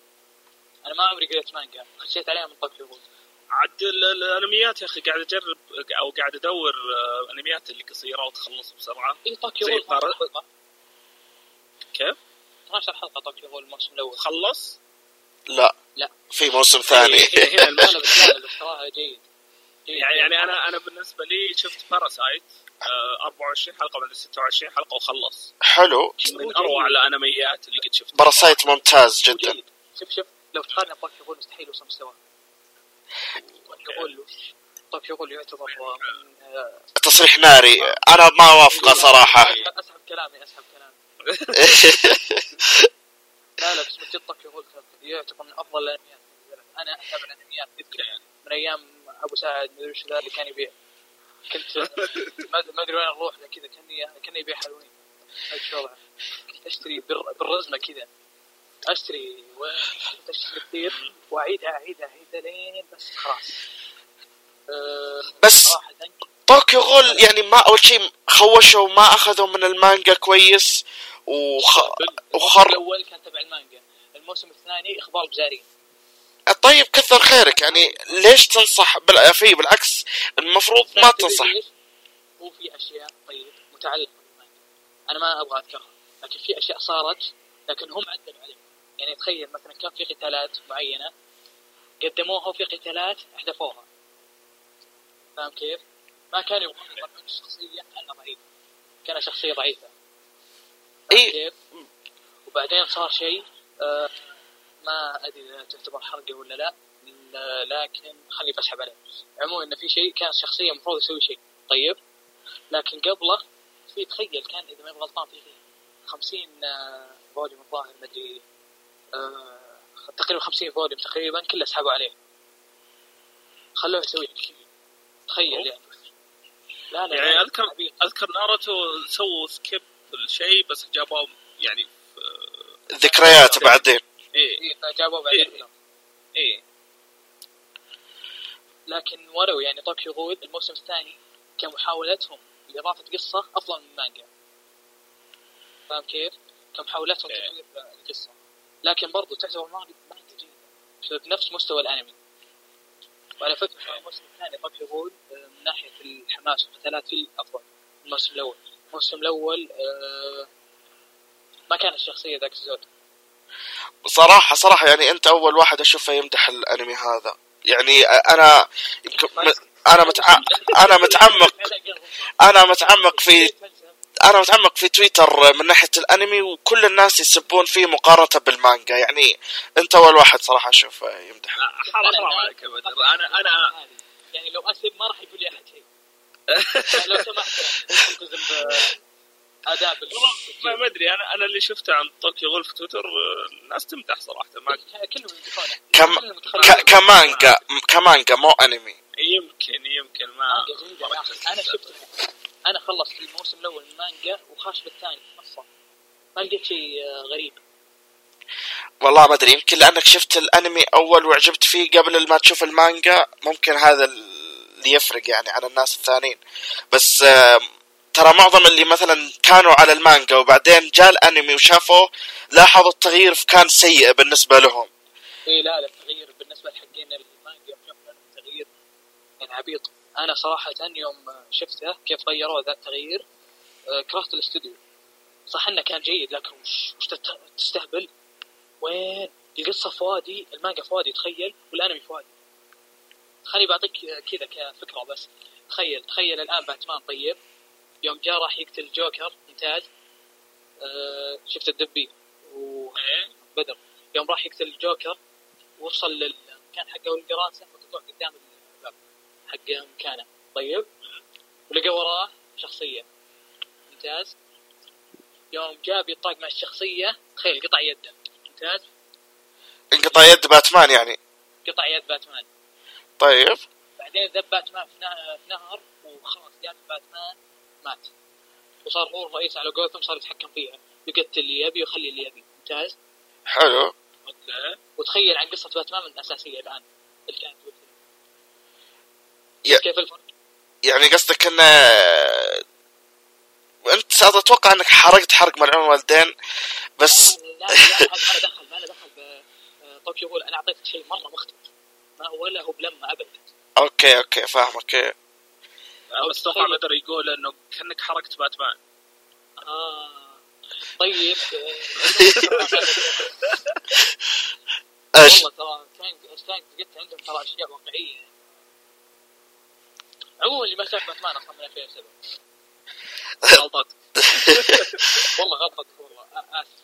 أنا ما عمري قريت مانجا خشيت عليها من Tokyo Ghoul عاد ال- ال- الانميات يا أخي قاعد اجرب أو قاعد ادور آه، انميات اللي قصيره وتخلص بسرعة اي Tokyo زي Ghoul 12 بار- حلقه كيف 12 حلقه Tokyo Ghoul الموسم الأول خلص لا لا. في موسم ثاني هي- هي- هنا تراها جيد جيد. يعني يعني أنا أنا بالنسبة لي شفت Parasyte 24 حلقة ولا 26 حلقة وخلص. حلو. من أروع الانميات اللي قد شفتها. Parasyte ممتاز جدا. شوف شوف لو تقارن Tokyo Ghoul مستحيل يوصل مستواه. Ghoul Tokyo Ghoul يعتبر من آه، تصريح ناري. أنا ما اوافقه صراحة. أسحب كلامي أسحب كلامي. (laughs) لا لا بس من جد طوكيو غول يعتبر من أفضل الأنميات. أنا اتابع الأنميات من أيام أبو سعد مدري وش ذا اللي كان يبيع. كنت (laughs) ما ما أدري وين أروح كذا كاني كاني يبيع حلوين. كنت أشتري بال- بالرزمة كذا. أشتري كنت أشتري كثير. واعيدها اعيدها اعيدها لين بس خلاص. أه بس طوكيو غول يعني ما أول شيء خوشوا ما أخذوا من المانجا كويس وخ... وخر الأول كان تبع المانجا. الموسم الثاني إخبار بزارين طيب كثر خيرك يعني ليش تنصح. فيه بالعكس المفروض ما تنصح؟ هو في أشياء طيب متعلقة أنا ما أبغى أذكرها لكن في أشياء صارت لكن هم عدلوا عليها يعني تخيل مثلا كان في قتالات معينة قدموها وفي قتالات أحذفوها فاهم كيف؟ ما كانوا يبغون يطلعون الشخصيه انها ضعيفه كانت شخصية ضعيفة إيه. كيف؟ وبعدين صار شيء آه ما أدري إذا تعتبر حرقة ولا لا لكن خلي بسحب عليه عموما انه في شيء كان شخصيه المفروض يسوي شيء. طيب. لكن قبله في تخيل كان إذا ما غلطان في 50 آه، volume الظاهر مدري آه، تقريبا 50 volume تقريبا كله سحبوا عليه. خلوه يسوي تخيل يعني. لا لا يعني اذكر. أذكر ناروتو سووا skip الشيء بس جابوه يعني في ذكريات بعدين. إيه، جابوه بعدين إيه. إيه. لكن ولو يعني Tokyo Ghoul الموسم الثاني كمحاولتهم لإضافة قصة أفضل من المانجا فاهم كيف؟ كمحاولتهم إيه. تطوير القصة. لكن برضو تعتبر مانجا جيدة بنفس مستوى الأنمي. وعلى فكرة الموسم الثاني طوكيو غول آه، من ناحية الحماس والقتالات فيه أفضل الموسم الأول. الموسم الأول آه، ما كان الشخصية ذاك الزود. صراحة صراحة يعني انت اول واحد اشوفه يمدح الانمي هذا يعني أنا أنا متع... أنا متعمق أنا متعمق في أنا متعمق في تويتر من ناحيه الانمي وكل الناس يسبون فيه مقارنه بالمانجا يعني انت اول واحد صراحة أشوف يمدح حرام عليك أنا أنا يعني لو اسب ما راح يقول لي احد شيء يعني لو سمحت ال- ما أدري أنا أنا اللي شفته عن طوكيو غول في تويتر آه، الناس تمدح صراحة ما كلهم يمدحونه. كم كمانجا كمانجا مو أنمي. يمكن يمكن ما أنا شفت أنا خلصت الموسم الأول من مانجا وخاش بالثاني نصا ما لقيت شيء آه، غريب. والله ما أدري يمكن لأنك شفت الأنمي أول وعجبت فيه قبل ما تشوف المانجا ممكن هذا اللي يفرق يعني عن الناس الثانيين. بس آم، ترى معظم اللي مثلا كانوا على المانجا وبعدين جاء الانمي وشافوه لاحظوا التغيير كان سيء بالنسبة لهم. اي لا لا التغيير بالنسبة لحقين المانجا التغيير يعني عبيط. أنا صراحة يوم شفته كيف غيروا ذا التغيير آه، كرهت الاستوديو. صح إنه كان جيد لكن وش, تستهبل؟ وين؟ القصة فوادي المانجا فوادي تخيل والأنمي فوادي خليني بعطيك كذا كفكرة بس. تخيل تخيل الآن باتمان طيب. يوم جاء راح يقتل جوكر ممتاز آه شفت الدبي وبدر يوم راح يقتل الجوكر وصل للمكان حقه والقراصنة وتطلع قدام الباب. حق مكانه طيب. ولقى وراه شخصية. ممتاز. يوم جاء بيطاق مع الشخصية تخيل قطع يده. ممتاز. انقطع يد باتمان يعني. قطع يد باتمان. طيب. بعدين ذب باتمان في نهر وخلاص جات باتمان. مات. وصار هو الرئيس على قولتهم صار يتحكم فيها. يقتل اللي يبي ويخلي اللي يبي. ممتاز؟ حلو. وتخيل عن قصة باتمان من الأساسية الآن. اللي كانت يا- كيف الفرق؟ يعني قصدك ان انت أتوقع إنك حرقت حرق ملعون والدين بس لا لا لا ما له دخل ما له دخل. Tokyo Ghoul أنا أعطيتك شيء مرة مختلف ما هو ولا هو بلمة ابدا. أوكي أوكي فاهمك بس أتوقع بدر يقول إنه كأنك حرقت باتمان. آه طيب. (laughs) إيش والله ترى كان قلت عندهم ترى أشياء واقعية. عموما اللي ما شاف باتمان أصلا من 2007 (laughs) غلطت. (laughs) والله غلطت والله. اسف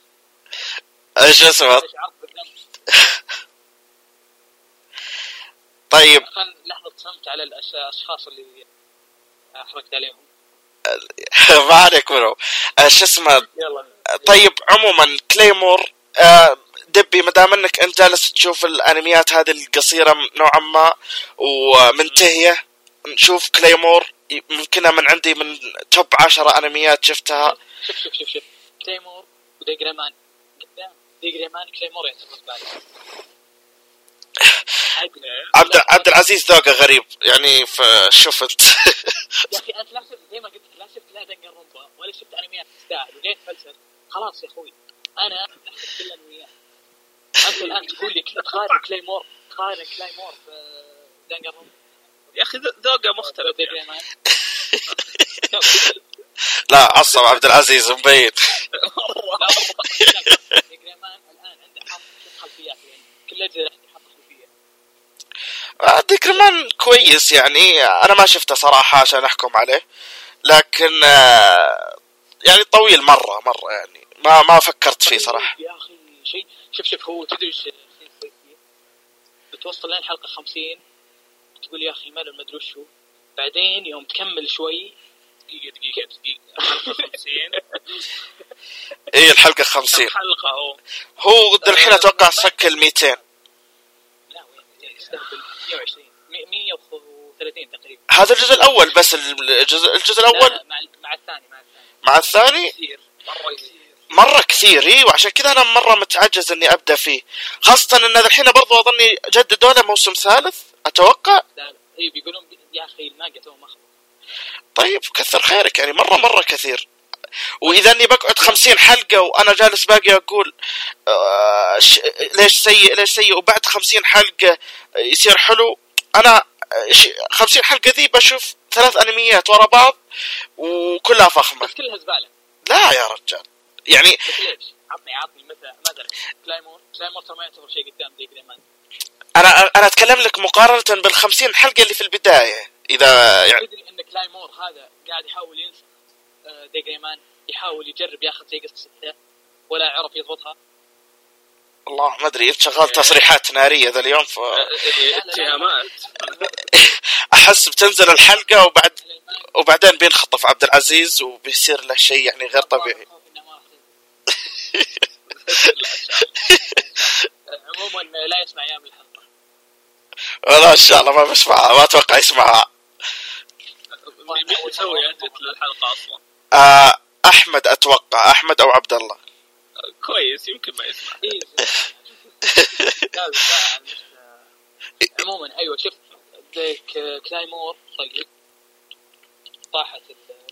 إيش اسمه؟ شعرت بالذنب طيب. لحظة صمت على الأشخاص اللي حركت عليهم. ما عليك منه إيش اسمه؟ يلا. طيب عموما كليمور آه، دبي ما دام إنك أنت جالس تشوف الأنميات هذه القصيرة نوعا ما ومنتهية نشوف Claymore. ممكنها من عندي من top عشرة أنميات شفتها. شوف شوف شوف شوف. Claymore و D.Gray-man قدام. D.Gray-man Claymore يعتبر. (laughs) عبد عبد العزيز ذوقه غريب يعني فشوف انت يا أخي انت لا شفت زي ما قلت لك، لا شفت لا Danganronpa ولا شفت انميات تستاهل وجيت فلسفة. خلاص يا أخوي. أنا احب كل الانميات أنت الآن تقول لي تقارن Claymore تقارن Claymore في Danganronpa يا أخي ذ- ذوقه مختلف يعني. لا عصب عبد العزيز مبين D.Gray-man (laughs) (laughs) الآن عنده خلفيات يعني كل خلفيه D.Gray-man كويس يعني أنا ما شفته صراحة عشان أحكم عليه لكن آه، يعني طويل مرة مرة يعني ما ما فكرت فيه صراحة. يا أخي شيء شوف شوف هو تدري إيش؟ بتوصل لين حلقة 50 تقول يا أخي ماله ما أدري وشو. بعدين يوم تكمل شوي دقيقة دقيقة دقيقة حلقة 50 (laughs) اي الحلقة 50 كم حلقة هو. هو الحين أتوقع سك ال 200 لا وين؟ يستهبل 120 مية- 130 تقريبا. هذا الجزء الأول بس الجزء الجزء الأول لا، مع مع الثاني مع الثاني. مع الثاني؟ كثير مرة كثير. مرة كثير إي وعشان كذا أنا مرة متعجز إني أبدأ فيه. خاصة إن الحين برضو أظني جددوا له موسم ثالث أتوقع؟ إي بيقولون يا أخي المانجا تو طيب كثر خيرك يعني مرة مرة كثير. وإذا أني بقعد خمسين حلقة وأنا جالس باقي أقول آه. ليش سيء ليش سيء؟ وبعد خمسين حلقة يصير حلو. أنا إيش خمسين حلقة ذي بشوف ثلاث أنميات ورا بعض وكلها فخمة. بس كلها زباله لا يا رجال. يعني بس ليش؟ عطني عطني مثل ما أدري. Claymore Claymore ترى ما يعتبر شيء قدام D.Gray-man أنا أنا أتكلم لك مقارنة بالخمسين حلقة اللي في البداية إذا يعني تدري إن Claymore هذا قاعد يحاول ينسى. D.Gray-man يحاول يجرب ياخذ زي قصته ولا عرف يضبطها والله ما أدري انت شغال تصريحات نارية ذا اليوم ف اتهامات. (laughs) أحس بتنزل الحلقة وبعد وبعدين بينخطف عبد العزيز وبيصير له شيء يعني غير طبيعي. (laughs) عموما لا يسمع أيام الحلقة. لا إن شاء الله ما بسمعها ما أتوقع يسمعها مين يسوي ادت للحلقه أصلا؟ آه أحمد أتوقع. أحمد أو عبد الله. كويس يمكن ما يسمع. إيه. (laughs) (laughs) عموما أيوه شوف ذيك Claymore طيب طاحت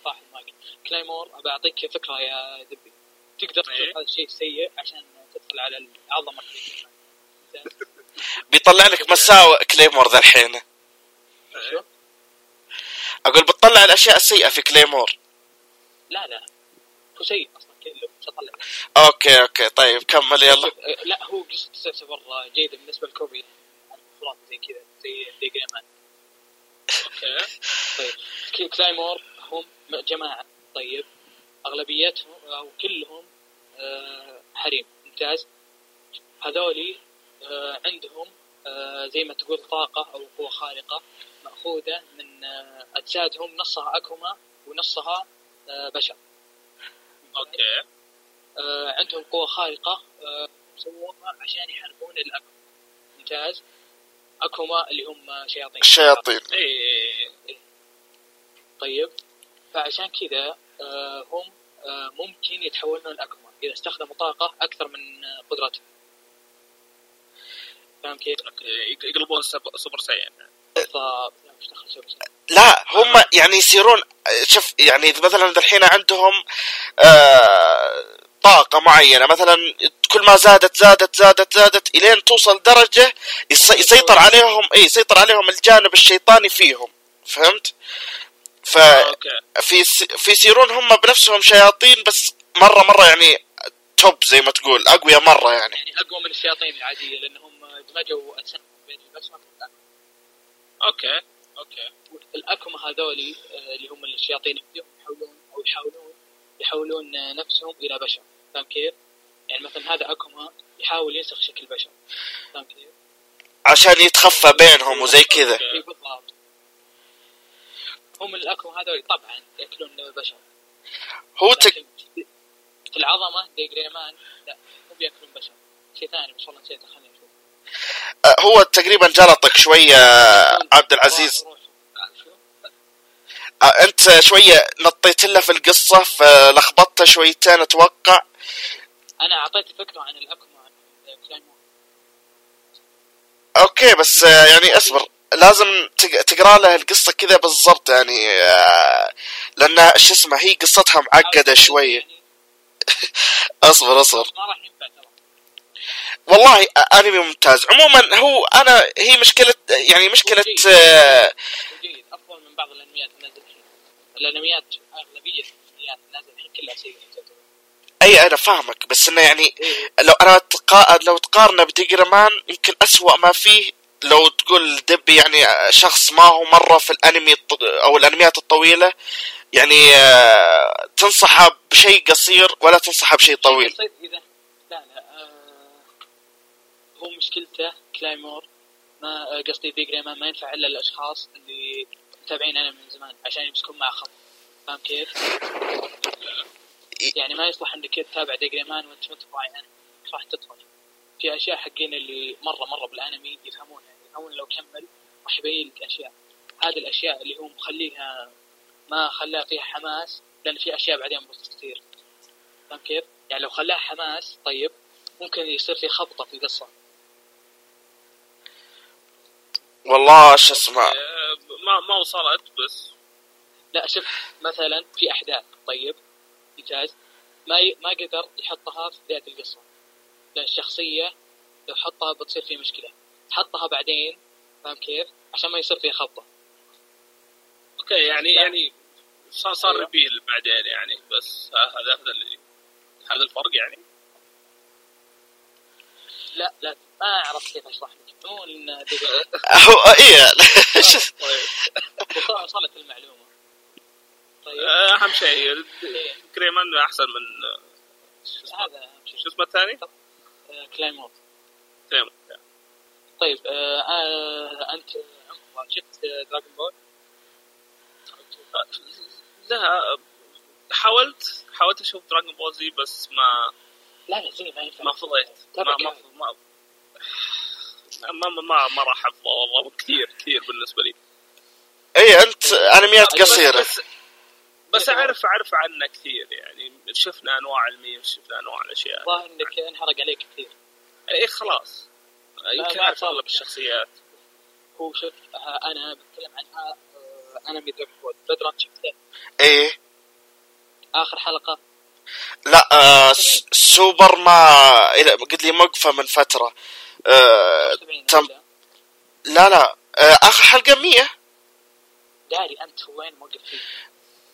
طاح الماجن Claymore بعطيك فكرة يا دبي. تقدر إيه. تشوف هذا الشيء سيء عشان تدخل على العظمة (laughs) بيطلع لك مساوئ Claymore ذا الحين. شو؟ أقول بتطلع الأشياء السيئة في Claymore لا لا. هو سيء أصلا كله مش اطلع okay okay. طيب كمل يلا. شوف، آه، لا هو قصة تعتبر جيدة بالنسبة ل copy. خلاص زي كذا زي D.Gray-man okay. طيب Claymore هم جماعة. طيب أغلبيتهم أو كلهم آه، حريم. ممتاز. هذولي آه، عندهم زي ما تقول طاقة أو قوة خارقة مأخوذة من أجسادهم نصها أكوما ونصها بشر. okay. آه، عندهم قوة خارقة آه، سووها عشان يحاربون الأكوما ممتاز. أكوما اللي هم شياطين. الشياطين إي طيب. فعشان كذا آه، هم آه، ممكن يتحولون الأكوما إذا استخدموا طاقة أكثر من آه، قدرتهم. فاهم كيف؟ يقلبون سب- Super Saiyan بالضبط. لا، هم يعني يصيرون شوف يعني مثلا الحين عندهم آه طاقة معينة مثلا كل ما زادت زادت زادت زادت إلين توصل درجة يس- يسيطر عليهم إي يسيطر عليهم الجانب الشيطاني فيهم فهمت؟ okay ففي س- في يصيرون هم بنفسهم شياطين بس مرة مرة يعني top زي ما تقول أقوياء مرة يعني يعني أقوى من الشياطين العادية لأنهم دمجوا أجسام بين. okay okay. الأكوما هذولي آه، اللي هم الشياطين يحولون أو يحاولون يحولون آه، نفسهم إلى بشر. فاهم كيف؟ يعني مثلا هذا أكوما يحاول ينسخ شكل بشر. فاهم كيف؟ عشان يتخفى بينهم وزي كذا. بالضبط. هم الأكوما هذول طبعا يأكلون بشر. هو تك... في العظمة D.Gray-man لا مو بيأكلون بشر. شيء ثاني بس والله نسيته خليني هو تقريبا جلطك شوية عبد العزيز؟ آه، أنت شوية نطيت له في القصة فلخبطته شويتين أتوقع. أنا اعطيت فكرة عن Claymore okay بس آه، يعني أصبر. لازم تق- تقرأ له القصة كذا بالضبط يعني آه، لأن شو اسمه هي قصتها معقدة شوية. يعني. (laughs) أصبر أصبر. ما راح ينفع. والله انمي ممتاز عموما هو أنا هي مشكلة يعني مشكلة آه، جيد أفضل من بعض الأنميات اللي نازل الحين الأنميات أغلبية الأنميات نازل الحين كلها تعتبر. أي أنا فاهمك بس إنه يعني إيه. لو أنا تقا... لو تقارنه بديجرمان يمكن أسوأ ما فيه لو تقول دبي يعني شخص ما هو مرة في الأنمي. أو الأنميات الطويلة يعني آه، تنصحه بشيء قصير ولا تنصحه بشيء طويل إذا هو مشكلته Claymore. ما آه، قصدي D.Gray-man ما ينفع إلا الأشخاص اللي متابعين أنا من زمان عشان يمسكون معه خط فاهم كيف؟ يعني ما يصلح إنك تتابع D.Gray-man وأنت متابع يعني. مش راح تدخل. في أشياء حقين اللي مرة مرة بالأنمي يفهمونها. يفهمون لو كمل راح يبين لك أشياء. هذه الأشياء اللي هو مخليها ما خلاها فيها حماس لأن في أشياء بعدين بتصير فاهم كيف؟ يعني لو خلاها حماس طيب ممكن يصير في خبطة في القصة. والله شو اسمه. آه، ما ما وصلت بس. لا شوف مثلا في أحداث طيب ممتاز. ما ي... ما قدر يحطها في بدايه القصة. لأن الشخصية لو حطها بتصير في مشكلة. حطها بعدين فاهم كيف؟ عشان ما يصير في خبطة. أوكي يعني يعني صار صار أيوة. ريبيل بعدين يعني بس ها- هذا هذا اللي هذا الفرق يعني. لا لا ما أعرف كيف أشرح لك. مو إن هو إيه. طيب. وصل- وصلت المعلومة. طيب. آه، أهم شيء. D.Gray-man أحسن من آه، شو اسمه؟ هذا أهم شيء. شو اسمه الثاني؟ آه، Claymore D.Gray-man. طيب آه أنت شفت Dragon Ball؟ لا حاولت حاولت أشوف Dragon Ball زي بس ما لا لا زي ما ينفع. ما فضيت. ما ما. ما ما ما, ما, ما راح احفظه والله كثير كثير بالنسبة لي. اي أنت انميات قصيرة. بس, بس اعرف أعرف عنه كثير يعني شفنا أنواع الميم شفنا أنواع الأشياء. الظاهر إنك انحرق عليك كثير. اي خلاص. يمكن أعرف. أغلب الشخصيات. هو شوف آه أنا بتكلم عن آه آه انمي Dragon Ball بدران شفته؟ إيه. آخر حلقة. لا آه سوبر ما قد لي موقفه من فترة. آه 70 تم. لا لا آه آخر حلقة 100 داري أنت وين موقف فيه؟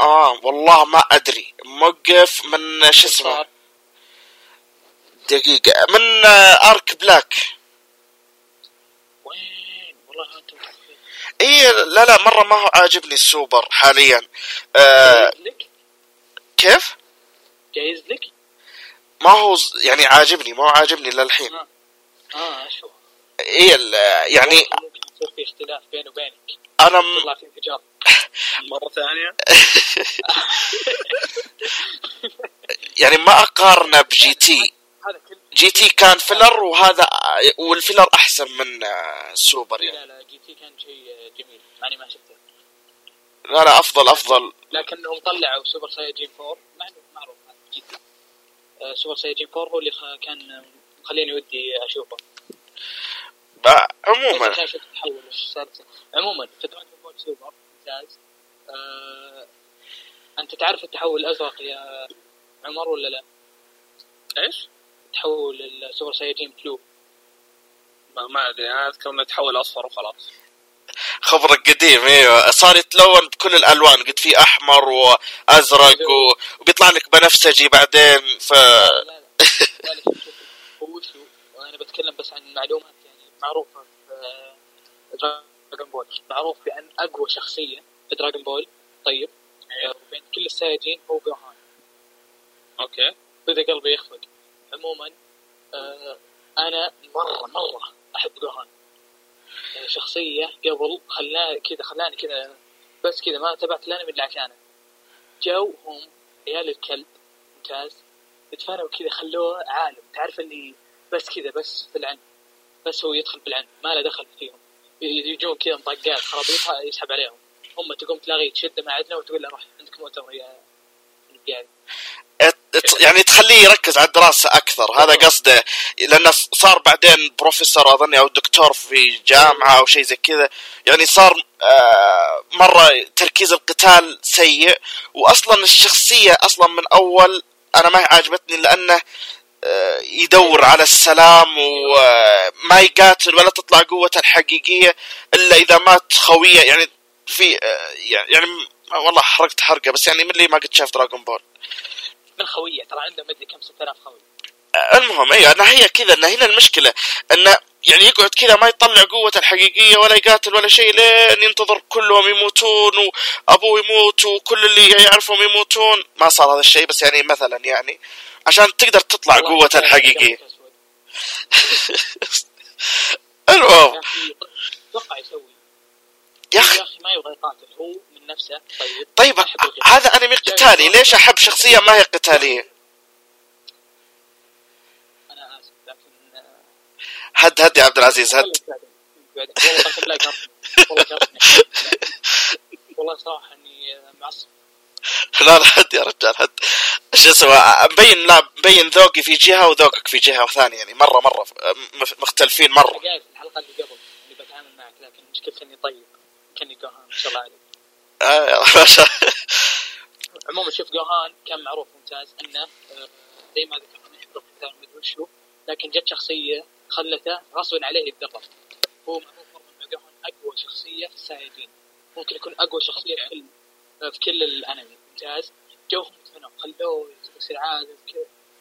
آه والله ما أدري. موقف من شو اسمه؟ دقيقة من آه ارك بلاك وين؟ والله أنت إي لا لا مرة ما هو عاجبني السوبر حاليا. آه كيف؟ جايز لك؟ ما هو يعني عاجبني ما هو عاجبني للحين. آه. شو اي ال- يعني ممكن يصير في اختلاف بيني وبينك. أنا م... يطلع في انفجار. (laughs) مرة ثانية. (laughs) يعني ما أقارنه ب GT GT كان filler وهذا وال filler أحسن من آه، سوبر يعني. لا لا GT كان شيء جميل. ماني ما شفته. لا لا أفضل أفضل. لكنهم طلعوا Super Saiyan 4 مع إنه تي آه، Super Saiyan 4 هو اللي كان مخليني ودي أشوفه. عموما. عموما في Dragon Ball Super ممتاز. آه أنت تعرف التحول الأزرق يا عمر ولا لا؟ إيش؟ تحول ال Super Saiyan Blue ما, ما أدري أنا أذكر إنه تحول أصفر وخلاص. خبرك قديم أيوه صار يتلون بكل الألوان قد في أحمر وأزرق و... وبيطلع لك بنفسجي بعدين ف لا لا لا هو شو وأنا بتكلم بس عن معلومات يعني معروفة في Dragon Ball معروف بأن أقوى شخصية في Dragon Ball طيب آه، بين كل ال Saiyan هو جوهان أوكي؟ بدا قلبي يخفق. عموما آه أنا مره مرة أحب جوهان شخصية قبل خلاني كذا خلاني كذا بس كذا ما تابعت الأنمي إلا عشانه جو هم عيال الكلب ممتاز. اتفانوا كذا خلوه عالم. تعرف اللي بس كذا بس في العلم بس هو يدخل بالعلم ما له دخل فيهم. يجون كذا مطقات خرابيط يسحب عليهم. هم تقوم تلاقيه تشده مع عدنا وتقول له روح عندك مؤتمر يا يعني تخليه يركز على الدراسة أكثر. هذا قصده لأنه صار بعدين بروفيسور أظني أو دكتور في جامعة أو شيء زي كذا. يعني صار آه، مرة تركيز القتال سيء. وأصلا الشخصية أصلا من أول أنا ما هي عاجبتني لأنه آه، يدور على السلام وما يقاتل ولا تطلع قوته الحقيقية إلا إذا مات خويه يعني في آه، يعني والله حرقت حرقة بس يعني من اللي ما قد شاف دراغون بول من خويه ترى عنده مدري كم؟ 6000 خوي. المهم أيوه انها هي كذا انه هنا المشكلة انه يعني يقعد كذا ما يطلع قوته الحقيقية ولا يقاتل ولا شيء لين ينتظر كلهم يموتون وأبوه يموت وكل اللي يعرفهم يموتون. ما صار هذا الشيء بس يعني مثلا يعني عشان تقدر تطلع قوته الحقيقية. (laughs) المهم. أتوقع يسوي. يا أخي ما يبغى يقاتل هو من نفسه طيب طيب. هذا انمي قتالي. ليش أحب شخصية ما هي قتالية؟ أنا آسف لكن آه، هد هد يا عبد العزيز هد. والله صراحة إني آه، معصب. لا لا هد يا رجال هد. شو اسمه مبين لا مبين ذوقي في جهة وذوقك في جهة ثانية يعني مرة مرة مختلفين مرة. قاعد الحلقة اللي قبل اللي بتعامل معك لكن مشكلتي إني طيب. كأني جوهان ما شاء الله عليك. (laughs) عموما شوف جوهان كان معروف ممتاز إنه آه، زي ما ذكرنا يحب القتال مدري وشو لكن جت شخصية خلته غصبا عليه يتدرب هو معروف انه جوهان أقوى شخصية في السايدين ممكن يكون أقوى شخصية في كل في كل الأنمي. ممتاز. جوهم متفنوا خلوه يصير عادل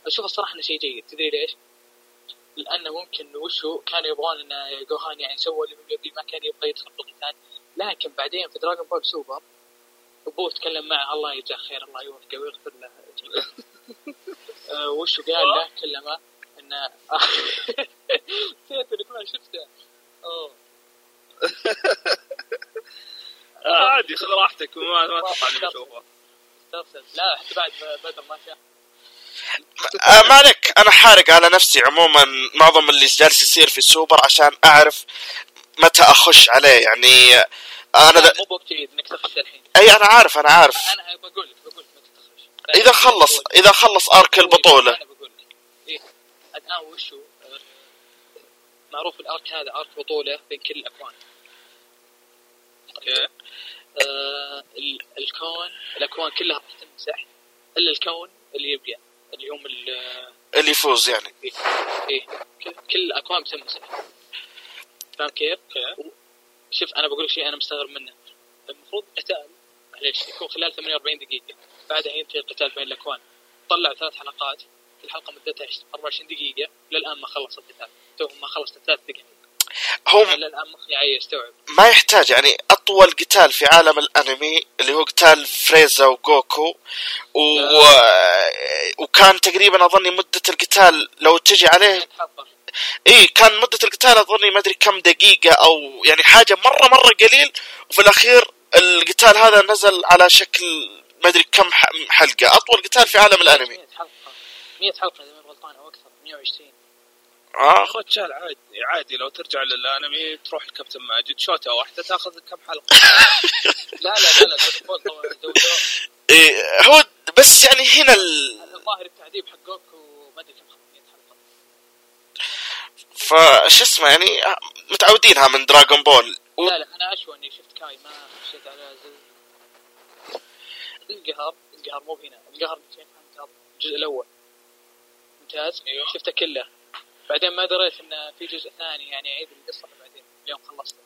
أشوف الصراحة إنه شيء جيد. تدري ليش؟ لأنه ممكن وشو كانوا يبغون ان جوهان يعني سوى اللي ما كان يبغى يدخل بالقتال. لكن بعدين في Dragon Ball Super أبوه تكلم معه الله يجزاه خير الله يوفقه ويغفر له. (laughs) آه، وشو قال له؟ كلمة انه (laughs) نسيت انك ما شفته. أوه. (laughs) آه عادي خذ راحتك ما ما تطلع استرسل لا حتى بعد بدر ما شاف آه ما عليك أنا حارق على نفسي عموما معظم اللي جالس يصير في السوبر عشان أعرف متى أخش عليه؟ يعني أنا لا،. مو بوقت جيد إنك تخش الحين. أي أنا عارف أنا عارف. أنا بقول لك بقول لك متى تخش. إذا خلص إذا خلص أرك البطولة. أنا بقول لك. إيه. الآن وشو؟ معروف الأرك هذا أرك بطولة بين كل الأكوان. أوكي. آه ال- الكون الأكوان كلها راح تمسح إلا الكون اللي يبقى اللي هم ال- اللي يفوز يعني. إيه. إيه. كل, كل الأكوان بتمسح. فاهم كيف؟ شوف أنا بقول لك شيء أنا مستغرب منه. المفروض قتال معليش يكون خلال 48 دقيقة. بعدها ينتهي القتال بين الأكوان. طلع ثلاث حلقات. كل حلقة مدتها 24 دقيقة. للآن ما خلص القتال. تو ما خلص ثلاث دقائق. هم للآن مخي يستوعب ما يحتاج يعني أطول قتال في عالم الأنمي اللي هو قتال فريزا وجوكو. و... وكان تقريبا أظني مدة القتال لو تجي عليه حلقة اي كان مدة القتال أظني ما أدري كم دقيقة أو يعني حاجة مرة مرة قليل وفي الأخير القتال هذا نزل على شكل ما أدري كم حلقة أطول قتال في عالم الأنمي. 100 حلقة 100 حلقة إذا ماني غلطان أو أكثر 120 آه. اخو رجال عادي عادي لو ترجع للأنمي تروح لكابتن ماجد شوتة واحدة تأخذ كم حلقة. (laughs) لا لا لا لا إيه هو بس يعني هنا ال... الظاهر التعذيب حق جوكو ما أدري كم 500 حلقة فش اسمه يعني متعودينها من دراغون بول و... لا لا أنا اشوى إني شفت كاي ما خشيت على زل القهر القهر مو هنا القهر الجزء الأول. ممتاز؟ أيوه. شفته كله. بعدين ما دريت انه في جزء ثاني يعني اعيد القصة بعدين اليوم خلصته.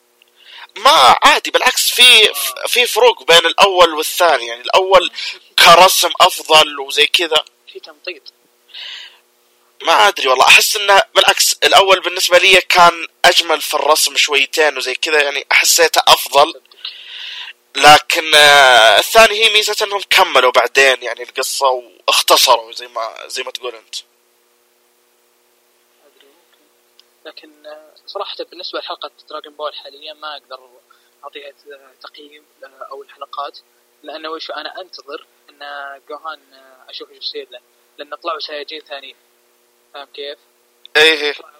ما عادي بالعكس في في فروق بين الأول والثاني يعني الأول كرسم أفضل وزي كذا. في تمطيط. ما أدري والله أحس إنه بالعكس الأول بالنسبة لي كان أجمل في الرسم شويتين وزي كذا يعني حسيته أفضل. لكن آه، الثاني هي ميزه إنهم كملوا بعدين يعني القصة واختصروا زي ما زي ما تقول أنت. لكن آه، صراحة بالنسبة لحلقة Dragon Ball حاليا ما أقدر اعطيها تقييم أو الحلقات لأنه وش أنا أنتظر إن جوهان آه، أشوف إيش يصير له لأن طلعوا Saiyan ثانيين. فاهم كيف؟ إيه إيه. طلعوا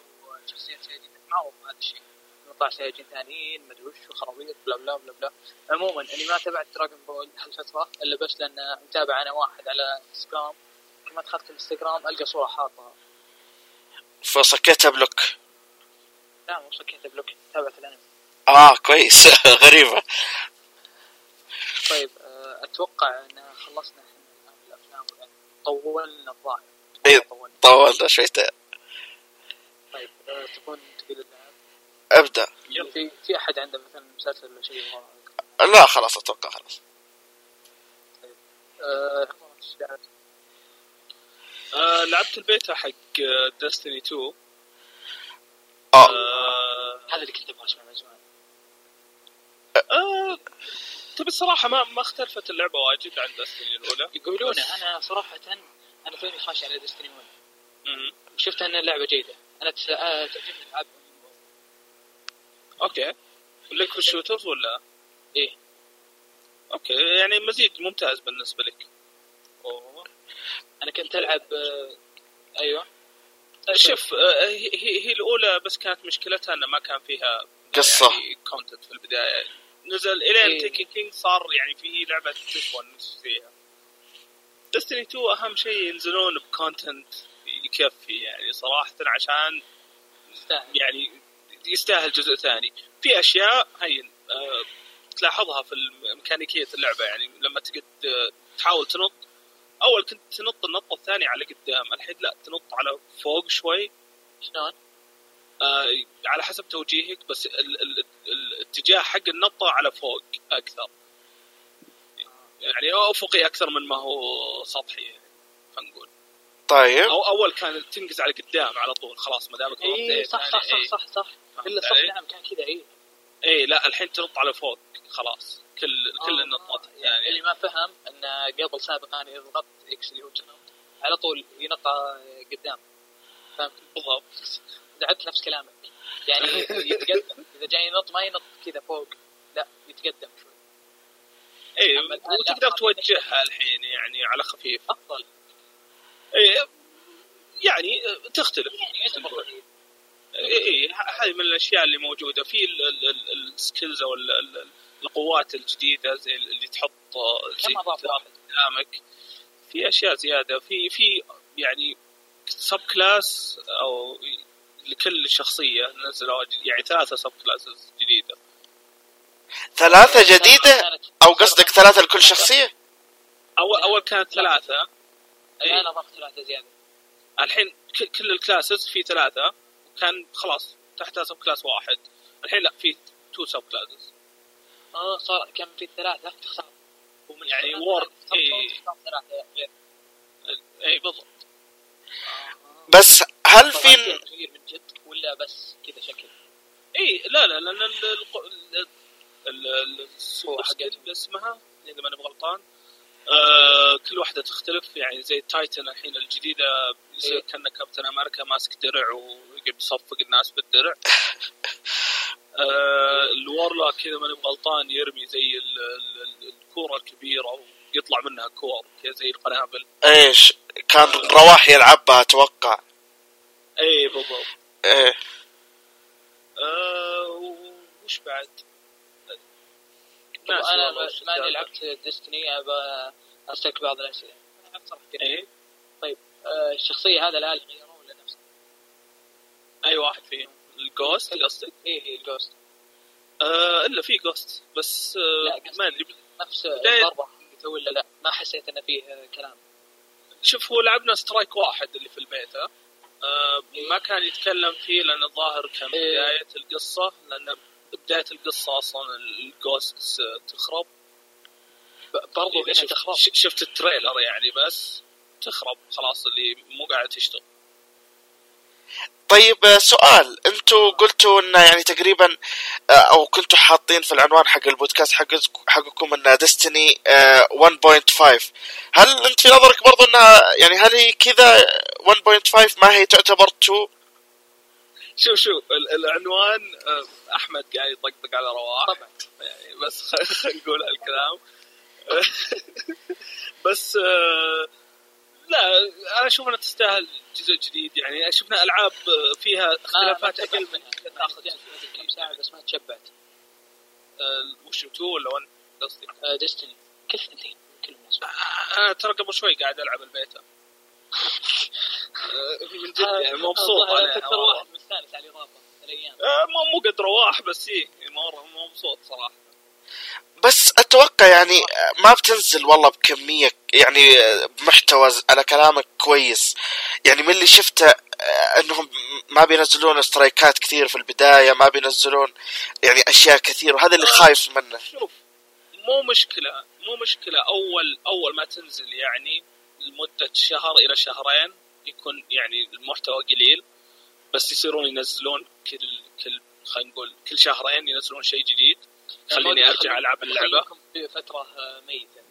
شخصيات Saiyan معروف هذا الشيء طلع Saiyan ثانيين مدري وش وخرابيط blah blah blah blah عموما اللي ما تابعت Dragon Ball هالفتره إلا بس لأن متابع أنا واحد على انستغرام كل ما دخلت الانستغرام ألقى صورة حاطها فسكتها block لا مو سكيت block تابعت الأنمي آه كويس (laughs) غريبة طيب آه، أتوقع إن خلصنا إحنا الأفلام. طولنا الظاهر إيه. طولنا طولنا شويتين طيب آه، تبون تقول اللعب؟ أبدأ. في في أحد عنده مثلا مسلسل ولا شيء؟ لا خلاص أتوقع خلاص. آه، إيش لعبت؟ آه لعبت البيتا حق دستني 2 آه. آه هذا اللي كنت أبغى أسمعه من زمان آه تبي الصراحة ما ما اختلفت اللعبة واجد عن دستني الأولى. يقولون أنا صراحة أنا توني خاش على Destiny 1 مم. شفت ان اللعبه جيدة أنا آه، تعجبني العاب أوكي لك في ال shooters ولا؟ إيه أوكي يعني مزيج ممتاز بالنسبة لك أوه. أنا كنت ألعب آه، أيوه شوف آه، هي هي هي الأولى بس كانت مشكلتها إنه ما كان فيها قصة. يعني content في البداية نزل إلين إيه. Taken King صار يعني في لعبة تونس فيها دستني 2 أهم شيء ينزلون بكونتنت يكفي يعني صراحة عشان يستاهل. يعني يستاهل جزء ثاني في أشياء هين آه، تلاحظها في ميكانيكيه اللعبة يعني لما تقعد آه، تحاول تنط أول كنت تنط النطة الثانية على قدام الحين لا تنط على فوق شوي شلون؟ آه على حسب توجيهك بس ال ال ال الاتجاه حق النطة على فوق أكثر يعني افقي أكثر من ما هو سطحي يعني خلينا نقول. طيب. أو أول كان تنقز على قدام على طول خلاص ما دامك اي صح يعني صح صح إيه. صح صح. فهمت إلا صح؟ نعم كان كذا اي اي لا الحين تنط على فوق خلاص. كل كل آه، النطات آه، يعني اللي ما فهم انه قبل سابقا اذا ضغطت إكس اللي هو على طول ينقى قدام. فهمت؟ بالضبط. دعت نفس كلامك. يعني يتقدم. (laughs) إذا جاي ينط ما ينط كذا فوق لا يتقدم شوي. اي وتقدر توجهها الحين يعني على خفيف. أفضل. اي يعني تختلف. يعني اي اي هذه من الأشياء اللي موجودة. في ال skills أو ال- ال- القوات الجديدة زي اللي تحط زي قدامك. في أشياء زيادة. في في يعني subclass أو لكل شخصية نزلوا يعني ثلاثة subclasses جديدة. ثلاثة جديدة؟ أو قصدك ثلاثة لكل شخصية؟ اول أول كانت ثلاثة. الان اضاف ثلاثة زيادة. الحين ك- كل ال classes في ثلاثة. وكان خلاص تحتها subclass واحد. الحين لا في two subclasses آه صار كم في ثلاثة تختار. ومن يعني وورد، إيه. غير اي بالضبط. بس هل في تغيير من جد ولا بس كذا شكل؟ اي لا لا لأن ال- ال- ال- ال- السوبر حقتهم. skill اللي اسمها إذا ماني غلطان آه كل واحدة تختلف يعني زي Titan الحين الجديدة يصير إيه. كأنه كابتن أمريكا ماسك درع ويقعد يصفق الناس بالدرع. (laughs) آه الورلا كذا ماني غلطان يرمي زي ال- ال- ال- الكورة الكبيرة ويطلع منها كور كذا زي القنابل. إيش؟ كان رواح يلعبها أتوقع. اي بالضبط. إيه. آه وش بعد؟ أنا والله وش بما اني الزيادة. لعبت ديستني ابى اسالك بعض الأسئلة لعبت صراحة. إيه طيب آه، الشخصية هذا الان غيروه ولا نفسه؟ أي واحد فيهم ال ghost قصدك إيه هي ال ghost آه إلا في ghost بس آه. ما أدري نفس الضربة حقته ولا لا؟ ما حسيت إنه فيه كلام شوف هو لعبنا strike واحد اللي في البيتا آه ما كان يتكلم فيه لأن الظاهر كان إيه. بداية القصة لأن بداية القصة أصلا ال ghost تخرب. برضو شفت, تخرب. شفت ال trailer يعني بس تخرب خلاص اللي مو قاعد تشتغل. طيب آه، سؤال. أنتوا قلتوا إن يعني تقريبا آه، أو كنتوا حاطين في العنوان حق البودكاست حق حقكم ان ديستني 1.5 هل أنت في نظرك برضو انها يعني هل هي كذا 1.5 ما هي تعتبر 2 شوف شوف ال- العنوان آه أحمد قاعد يطقطق على رواح. طبعا. يعني بس (laughs) خلينا نقول هالكلام. (laughs) بس آه، لا أنا أشوف انها تستاهل جزء جديد. يعني شفنا ألعاب فيها اختلافات أقل من تاخذ كم ساعة بس ما تشبعت. آه، وش 2 ولا 1 قصدي ديستني كل اثنتين كل الناس أنا ترى قبل شوي قاعد ألعب البيتا. آه، من جد يعني مبسوط أنا أكثر واحد مستانس على الإضافة الأيام. آه، مو مو قد رواح بس إيه مره مبسوط صراحة. بس أتوقع يعني ما بتنزل والله بكمية يعني بمحتوى على كلامك كويس. يعني من اللي شفته آه، إنهم ما بينزلون سترايكات كثير في البداية ما بينزلون يعني أشياء كثير وهذا اللي خايف منه. شوف مو مشكلة مو مشكلة أول أول ما تنزل يعني. لمدة شهر إلى شهرين يكون يعني المحتوى قليل بس يصيرون ينزلون كل كل خلينا نقول كل شهرين ينزلون شيء جديد. خليني أرجع ألعب اللعبة. خليكم في فترة ميتة.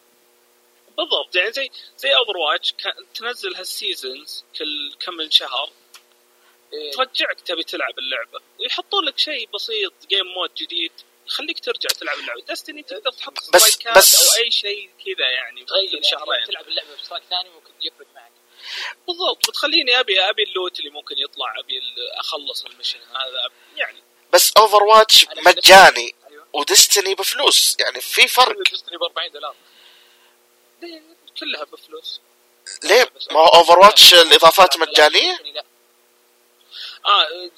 بالضبط. يعني زي زي Overwatch تنزل هال seasons كل كم من شهر. إيه، ترجعك تبي تلعب اللعبة. ويحطون لك شيء بسيط game mode جديد. يخليك ترجع تلعب اللعبة. Destiny تقدر تحط بس- strikeات بس- أو أي شيء كذا يعني. تغير كل يعني شهرين. تلعب اللعبة باشتراك ثاني ممكن يفرق معك. بالضبط. بتخليني ابي أبي ال loot اللي ممكن يطلع أبي أخلص ال mission هذا. يعني بس Overwatch مجاني أيوه. و Destiny بفلوس. يعني في فرق. Destiny ب 40 دولار. ليه؟ كلها بفلوس. ليه؟ ما هو Overwatch الإضافات مجانية. آه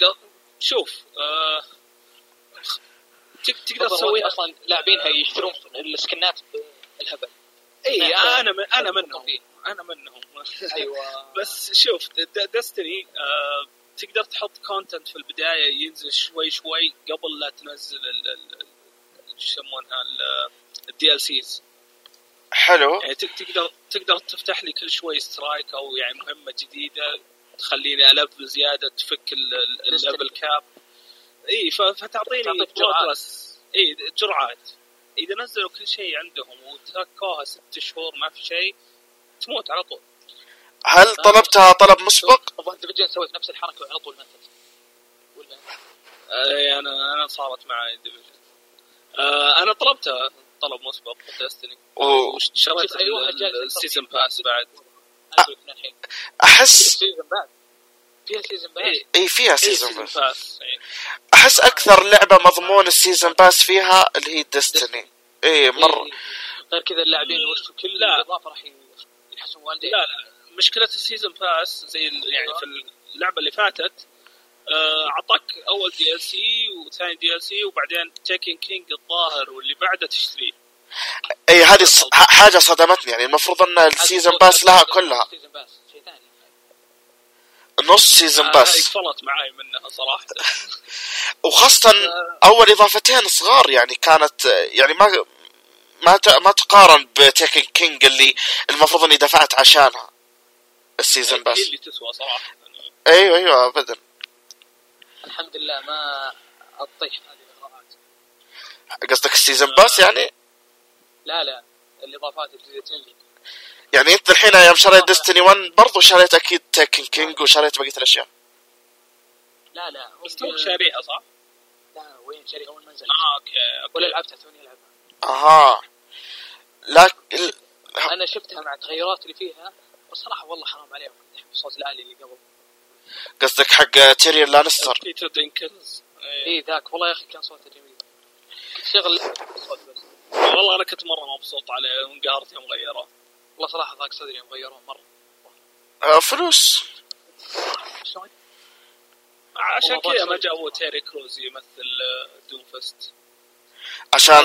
شوف آه تقدر تسويها. أصلا لاعبينها يشترون ال skinات بالهبل. إي أنا من أنا. منهم. أنا منهم. (laughs) أيوه. بس شوف Destiny آه تقدر تحط content في البداية ينزل شوي شوي قبل لا تنزل ال ال- ال- شو يسمونها؟ ال DLCs حلو. يعني تق- تقدر تقدر تفتح لي كل شوي strike أو يعني مهمة جديدة تخليني الف زيادة تفك ال- ال- ال level cap إي فتعطيني تعطيك جرعات. progress إي جرعات. إذا نزلوا كل شيء عندهم وتركوها ست شهور ما في شيء تموت على طول. هل طلبتها طلب مسبق؟ طبعا Division سوت نفس الحركة وعلى طول ماتت ولا؟ إي أنا أنا صارت معي Division آه أنا طلبتها طلب مسبق Destiny و- وشريت ال season pass بعد. احس فيها season بعد إي فيها سيزون باس. أحس أكثر لعبة مضمون ال season pass فيها اللي هي Destiny إي مرة. إيه، غير كذا اللاعبين وش كل. اضافه راح يحسون والدين لا لا. مشكلة ال season pass زي ال- يعني في اللعبة اللي فاتت آه، أعطاك أول DLC وثاني DLC وبعدين Taken King الظاهر واللي بعده تشتريه إي هذه حاجة صدمتني يعني المفروض إن ال season pass لها كلها season pass شيء ثاني نص season آه، pass قفلت معاي منها صراحة. (laughs) وخاصة أول إضافتين صغار يعني كانت يعني ما ما ما تقارن ب Taken King اللي المفروض إني دفعت عشانها. ال season pass اللي تسوى صراحة. يعني أيوه أيوه ابدا. الحمد لله ما أطيح هذه الاغراءات قصدك ال season pass يعني؟ لا لا. الإضافات الجديده لي يعني انت الحين يوم شريت Destiny 1 برضو شريت أكيد Taken King وشريت بقية الأشياء. لا لا بس توك شاريها صح؟ لا وين شاري اول ما نزل آه okay ولا أوكي لعبتها توني العبها أها. لكن أنا شفتها مع التغيرات اللي فيها والصراحه والله حرام عليهم الصوت العالي اللي قبل. قصدك حق Tyrion Lannister Peter Dinklage إيه. اي ذاك. والله يا أخي كان صوته جميل. كنت شغل الصوت بس. والله أنا كنت مرة مبسوط عليه وانقهرت يوم غيره. والله صراحة ضاق صدري يوم غيروه مرة. آه، فلوس. شلون؟ عشان كذا ما. جابوا Terry Crews يمثل Doomfist. عشان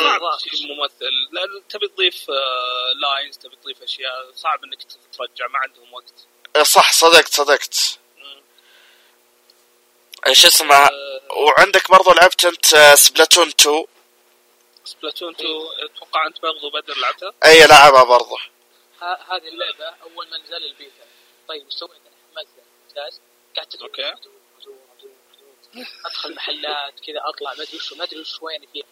ممثل. لا تبي تضيف آه، lines تبي تضيف أشياء. صعب إنك ترجع ما عندهم وقت. صح صدقت صدقت. مم. إيش اسمه؟ آه، وعندك برضو لعبت أنت Splatoon 2 Splatoon 2 أتوقع أنت برضو بدر لعبتها؟ اي لعبها برضو. ه- هذه اللعبة أول ما نزل البيتا. طيب إيش سويت أنا حملتها ممتاز قعدت ادور أدخل محلات كذا أطلع. ما أدري وش ما أدري وش وين فيها.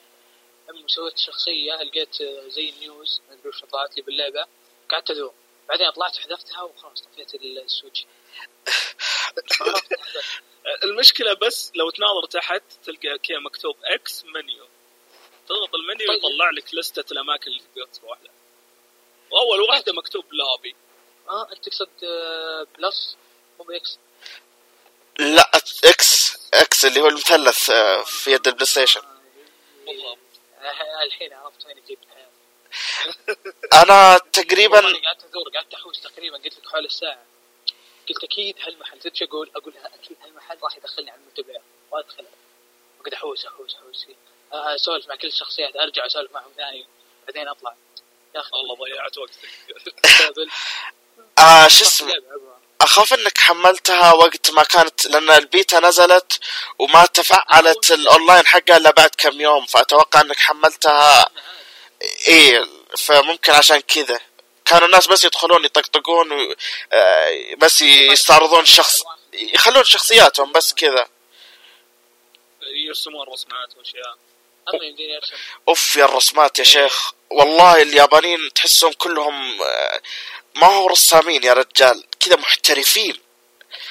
المهم سويت شخصية لقيت زي ال news. ما أدري وش طلعت لي باللعبة. قعدت ادور بعدين طلعت حذفتها وخلاص طفيت ال Switch. (laughs) المشكلة بس لو تناظر تحت تلقى كذا مكتوب X menu تضغط المنيو طيب. يطلع لك لستة الأماكن اللي تقدر تروح لها. واول واحدة مكتوب لابي. آه انت تقصد آه، plus مو ب X؟ لا X X اللي هو المثلث آه، في يد ال PlayStation. بالضبط. آه، الحين عرفت وين جبت (laughs) (laughs) أنا تقريبا أنا قعدت أدور قعدت أحوس تقريبا قلت لك حول الساعة. قلت أكيد هالمحل تدري شو أقول؟ أقول أكيد هالمحل راح يدخلني على المتابع وادخل وقعد أحوس أحوس أحوس. فيه آه، أسولف مع كل الشخصيات أرجع أسولف معهم ثاني بعدين أطلع. يا أخي والله ضيعت وقتك. (laughs) آه شو اسمه. أخاف إنك حملتها وقت ما كانت لأن البيتا نزلت وما تفعلت الأونلاين حقها إلا بعد كم يوم فأتوقع إنك حملتها إيه فممكن عشان كذا. كانوا الناس بس يدخلون يطقطقون و- آه، بس يستعرضون شخص يخلون شخصياتهم بس كذا. يرسمون رسمات وأشياء. أما يمديني ارسم أوف يا الرسمات يا شيخ. والله اليابانيين تحسهم كلهم آه، ما هو رسامين يا رجال كذا محترفين.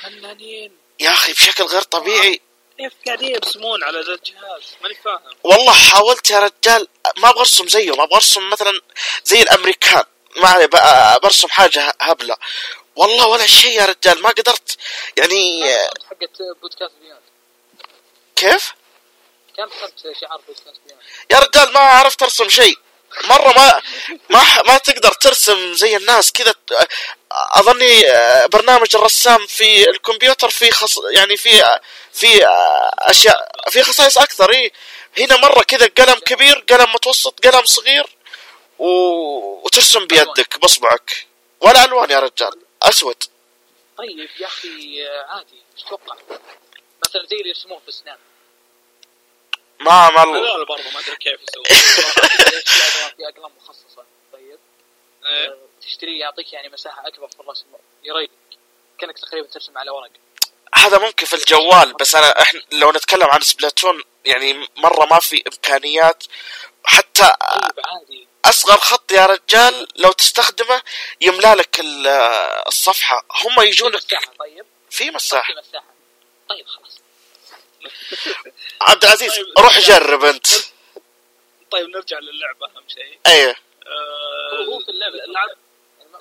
فنانين. يا أخي بشكل غير طبيعي. كيف قاعدين يرسمون على ذا الجهاز ماني فاهم. والله حاولت يا رجال ما أبغى أرسم زيهم أبغى أرسم مثلا زي الأمريكان. ما برسم حاجة هبلة. والله ولا شيء يا رجال ما قدرت. يعني آه، حقت podcast Beyond كيف؟ كم حسبت شعار podcast Beyond يا رجال ما عرفت أرسم شيء. مرة ما ما ما تقدر ترسم زي الناس كذا. أظني برنامج الرسام في الكمبيوتر في خص يعني في في اشياء في خصائص أكثر إيه هنا مرة كذا قلم كبير قلم متوسط قلم صغير و... وترسم بيدك باصبعك ولا ألوان يا رجال أسود. طيب يا أخي عادي إيش تتوقع؟ مثلا زي اللي يرسمون في سناب ما ما هذول برضو ما أدري كيف يسوون. (laughs) في اقلام مخصصة. طيب. إيه. آه، تشتريه يعطيك يعني مساحة أكبر في الرسم. يريلك كأنك تقريبا ترسم على ورق هذا ممكن في الجوال بس أنا إحنا لو نتكلم عن سبلاتون يعني مرة ما في إمكانيات. حتى طيب عادي. أصغر خط يا رجال لو تستخدمه يملا لك ال- الصفحة. هم في يجونك مساحة طيب. في في مساحة. طيب خلاص. (laughs) عبد العزيز طيب. روح جرب أنت. طيب نرجع للعبة أهم شيء. أيه آه، هو في اللعبة اللعب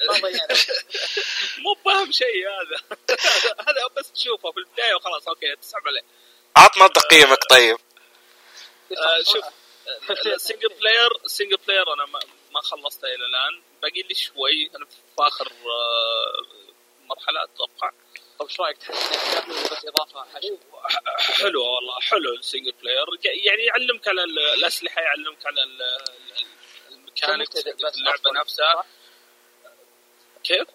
ما ضيعنا (laughs) مو بأهم شيء هذا. (laughs) هذا بس تشوفه في البداية وخلاص okay تسحب عليه. عطنا تقييمك طيب. آه، شوف ال single player ال single player أنا ما, ما خلصته إلى الآن. باقي لي شوي أنا في آخر آه، مرحلة أتوقع. طيب إيش رأيك تحس انك بس إضافة حشو حلو والله حلو ال single player يعني يعلمك على ال- الأسلحة يعلمك على ال- ال- ال mechanics كمبتدئ بس اللعبة نفسها؟ كيف؟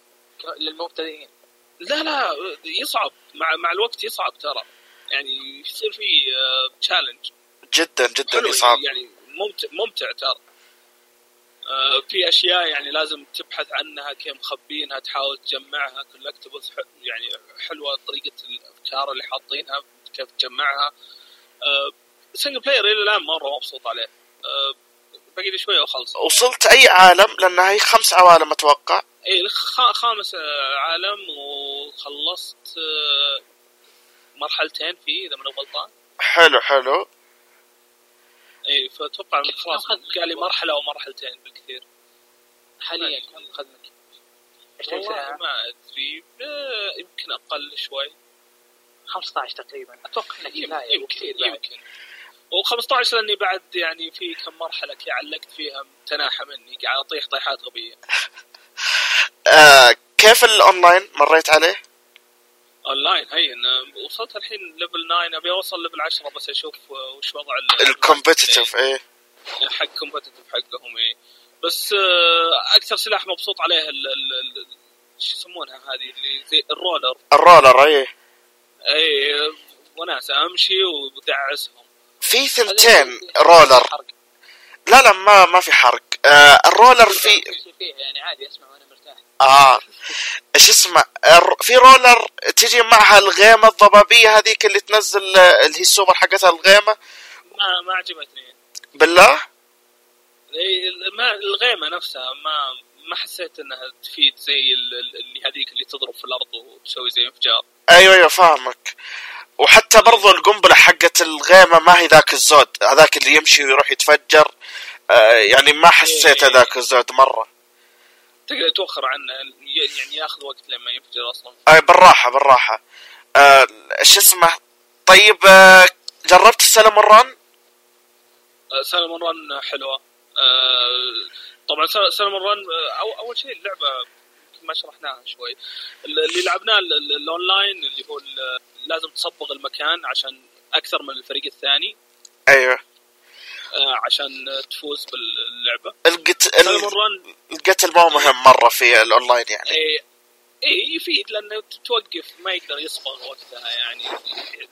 للمبتدئين. لا لا يصعب. مع مع الوقت يصعب ترى. يعني يصير في challenge جدا جدا حلو يصعب. يعني ممتع ممتع ترى. آه، في أشياء يعني لازم تبحث عنها كيف مخبينها تحاول تجمعها. collectibles يعني حلوة طريقة الأفكار اللي حاطينها كيف تجمعها. single player إلى الآن مرة مبسوط عليه. آه، باقي لي شوية واخلص وصلت أي عالم؟ لأنها هي خمس عوالم أتوقع. إي خامس آه، عالم وخلصت آه، مرحلتين فيه إذا ماني غلطان. حلو حلو. اي فأتوقع خلاص قال لي مرحلة أو مرحلتين بالكثير. حاليا كم خذ منك؟ 20 والله ساعة ما أدري. آه، يمكن أقل شوي. 15 تقريبا. أتوقع انك يمكن يمكن, كثير بعد. يمكن. و15 لأني بعد يعني في كم مرحلة كي علقت فيها تناحة مني. قاعد أطيح طيحات غبية. (laughs) آه كيف الأونلاين مريت عليه؟ اونلاين هين آه، وصلت الحين level 9 ابي اوصل level 10 بس أشوف آه، وش وضع ال- competitive إيه حق competitive حقهم اي بس آه، أكثر سلاح مبسوط عليه ال ال شو يسمونها هذه اللي زي ال roller ال roller إيه اي وناسه امشي ودعسهم في ثنتين roller. لا لا ما ما في حرق آه ال roller في يعني عادي اسمع وأنا آه. إيش اسمه؟ في roller تجي معها الغيمة الضبابية هذيك اللي تنزل آه، اللي هي السوبر حقتها الغيمة؟ ما ما عجبتني. بالله؟ ما الغيمة نفسها ما ما حسيت إنها تفيد زي ال- ال- اللي هذيك اللي تضرب في الأرض وتسوي زي انفجار. أيوه أيوه فاهمك. وحتى برضو القنبلة حقت الغيمة ما هي ذاك الزود هذاك اللي يمشي ويروح يتفجر. آه يعني ما حسيت. هذاك الزود مرة. تقدر توخر عنه يعني ياخذ وقت لما ينفجر أصلا. أي بالراحة بالراحة. آه إيش اسمه؟ طيب آه جربت ال Salmon Run Salmon Run حلوة. آه، طبعا Salmon Run أو أول شيء اللعبة ما شرحناها شوي. اللي لعبناه ال- ال- الأونلاين اللي هو لازم تصبغ المكان عشان أكثر من الفريق الثاني. أيوه. آه، عشان تفوز باللعبة. القت... سلمون ال- Run القتل مو مهم مرة في الأونلاين يعني. اي اي يفيد لأنه توقف ما يقدر يصبغ وقتها يعني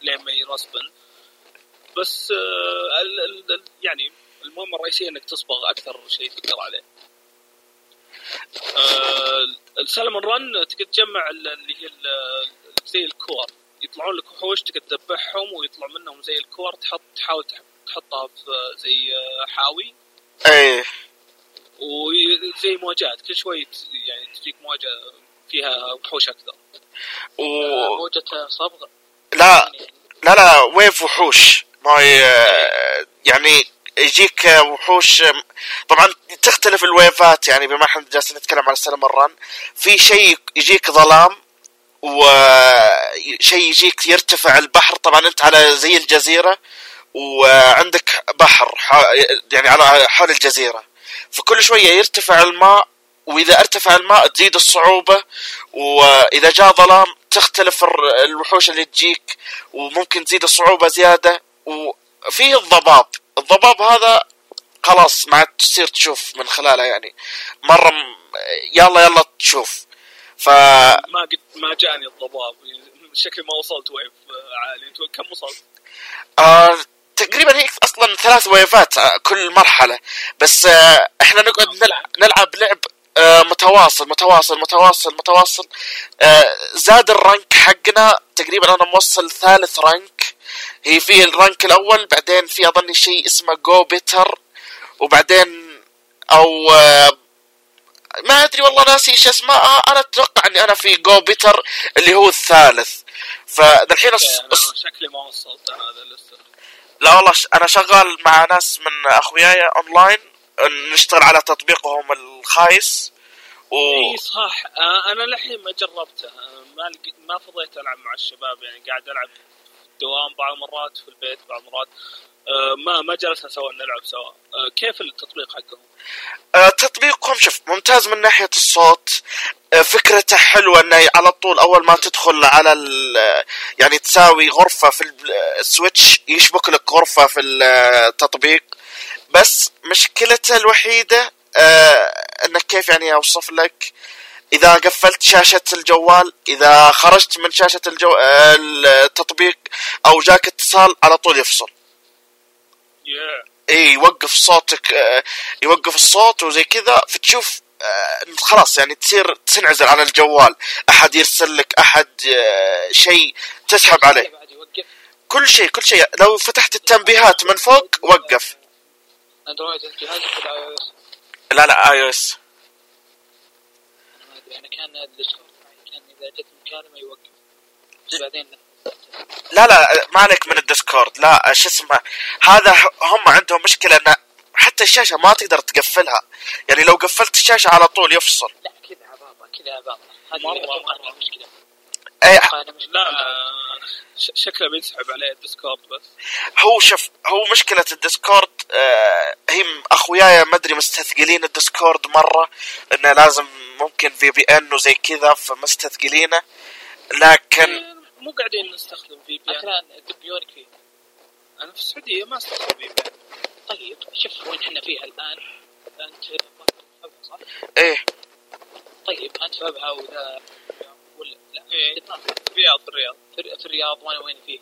لين ما يرسبن. بس آه ال ال ال- يعني المهمه الرئيسية إنك تصبغ أكثر شيء تقدر عليه. آه السلمون رن تقدر تجمع ال- اللي هي زي الكور. يطلعون لك وحوش تقدر تذبحهم ويطلع منهم زي الكور تحط تحاول تح- تحطها في زي آه، حاوي. إيه. وزي موجات كل شوي يعني تجيك موجة فيها وحوش أكثر. و... موجة صبغ لا لا لا wave وحوش. ما ي- يعني يجيك وحوش طبعا تختلف ال waveات يعني بما إحنا جالسين نتكلم عن ال Salmon Run في شيء يجيك ظلام وشيء يجيك يرتفع البحر. طبعا أنت على زي الجزيرة وعندك بحر يعني على حول الجزيرة. فكل شوية يرتفع الماء وإذا ارتفع الماء تزيد الصعوبة وإذا جاء ظلام تختلف الوحوش اللي تجيك وممكن تزيد الصعوبة زيادة. وفيه الضباب. الضباب هذا خلاص ما عاد تصير تشوف من خلاله يعني. مرة يلا يلا تشوف. ف ما قد ما جاني الضباب. شكلي ما وصلت ويف عالي. انت كم وصلت؟ آه تقريبا هي أصلا ثلاث waveات آه، كل مرحلة. بس آه إحنا نقعد نلعب, لعب آه متواصل متواصل متواصل متواصل. زاد ال rank حقنا تقريبا أنا موصل ثالث rank. هي في ال rank الأول بعدين في اظني شيء اسمه go-getter وبعدين أو ما أدري والله ناسي إيش اسمه. أنا أتوقع إني أنا في go-getter اللي هو الثالث. أنا شكلي ما وصلت هذا لسه. لا والله أنا شغال مع ناس من أخوياي اونلاين نشتغل على تطبيقهم الخايس و إي صح. آه، أنا للحين ما جربته آه، ما ما فضيت ألعب مع الشباب يعني قاعد ألعب في الدوام بعض المرات في البيت بعض المرات ما ما جلسنا سوا نلعب سوا. آه، كيف التطبيق حقهم؟ آه، تطبيقهم شوف ممتاز من ناحية الصوت. آه، فكرته حلوة إنه على طول أول ما تدخل على يعني تساوي غرفة في ال- السويتش يشبك لك غرفة في التطبيق بس مشكلته الوحيدة آه، إنك كيف يعني أوصف لك؟ إذا قفلت شاشة الجوال إذا خرجت من شاشة الجو... آه، التطبيق أو جاك اتصال على طول يفصل. اي يوقف صوتك آه، يوقف الصوت وزي كذا فتشوف آه، خلاص يعني تصير تنعزل عن الجوال. أحد يرسل لك أحد آه، شيء تسحب عليه. كل شيء كل شيء. لو فتحت التنبيهات من فوق وقف. Android جهازك ولا iOS لا لا iOS أنا ما أدري أنا كان ال Discord معي كان إذا جت مكالمه يوقف. بس بعدين لا لا ما عليك من ال Discord. لا شو اسمه هذا هم عندهم مشكلة إن حتى الشاشة ما تقدر تقفلها. يعني لو قفلت الشاشة على طول يفصل. لا كذا عباطة كذا عباطة. هذه. إنها مشكلة. اي. لا شكله بينسحب عليه ال Discord بس. هو شوف هو مشكلة ال Discord آه هي أخوياي ما أدري مستثقلين ال Discord مرة إنه لازم ممكن VPN وزي كذا فمستثقلينه. لكن آه، مو قاعدين نستخدم VPN. مثلا دبي ونك فيه. أنا في السعودية ما أستخدم في بي إن. طيب شوف وين إحنا فيها الآن. أنت صح؟ إيه. طيب أنت في ابها وذا ولا لا؟ إيه. لبنان. في الرياض في الرياض. في الرياض وأنا وين فيه؟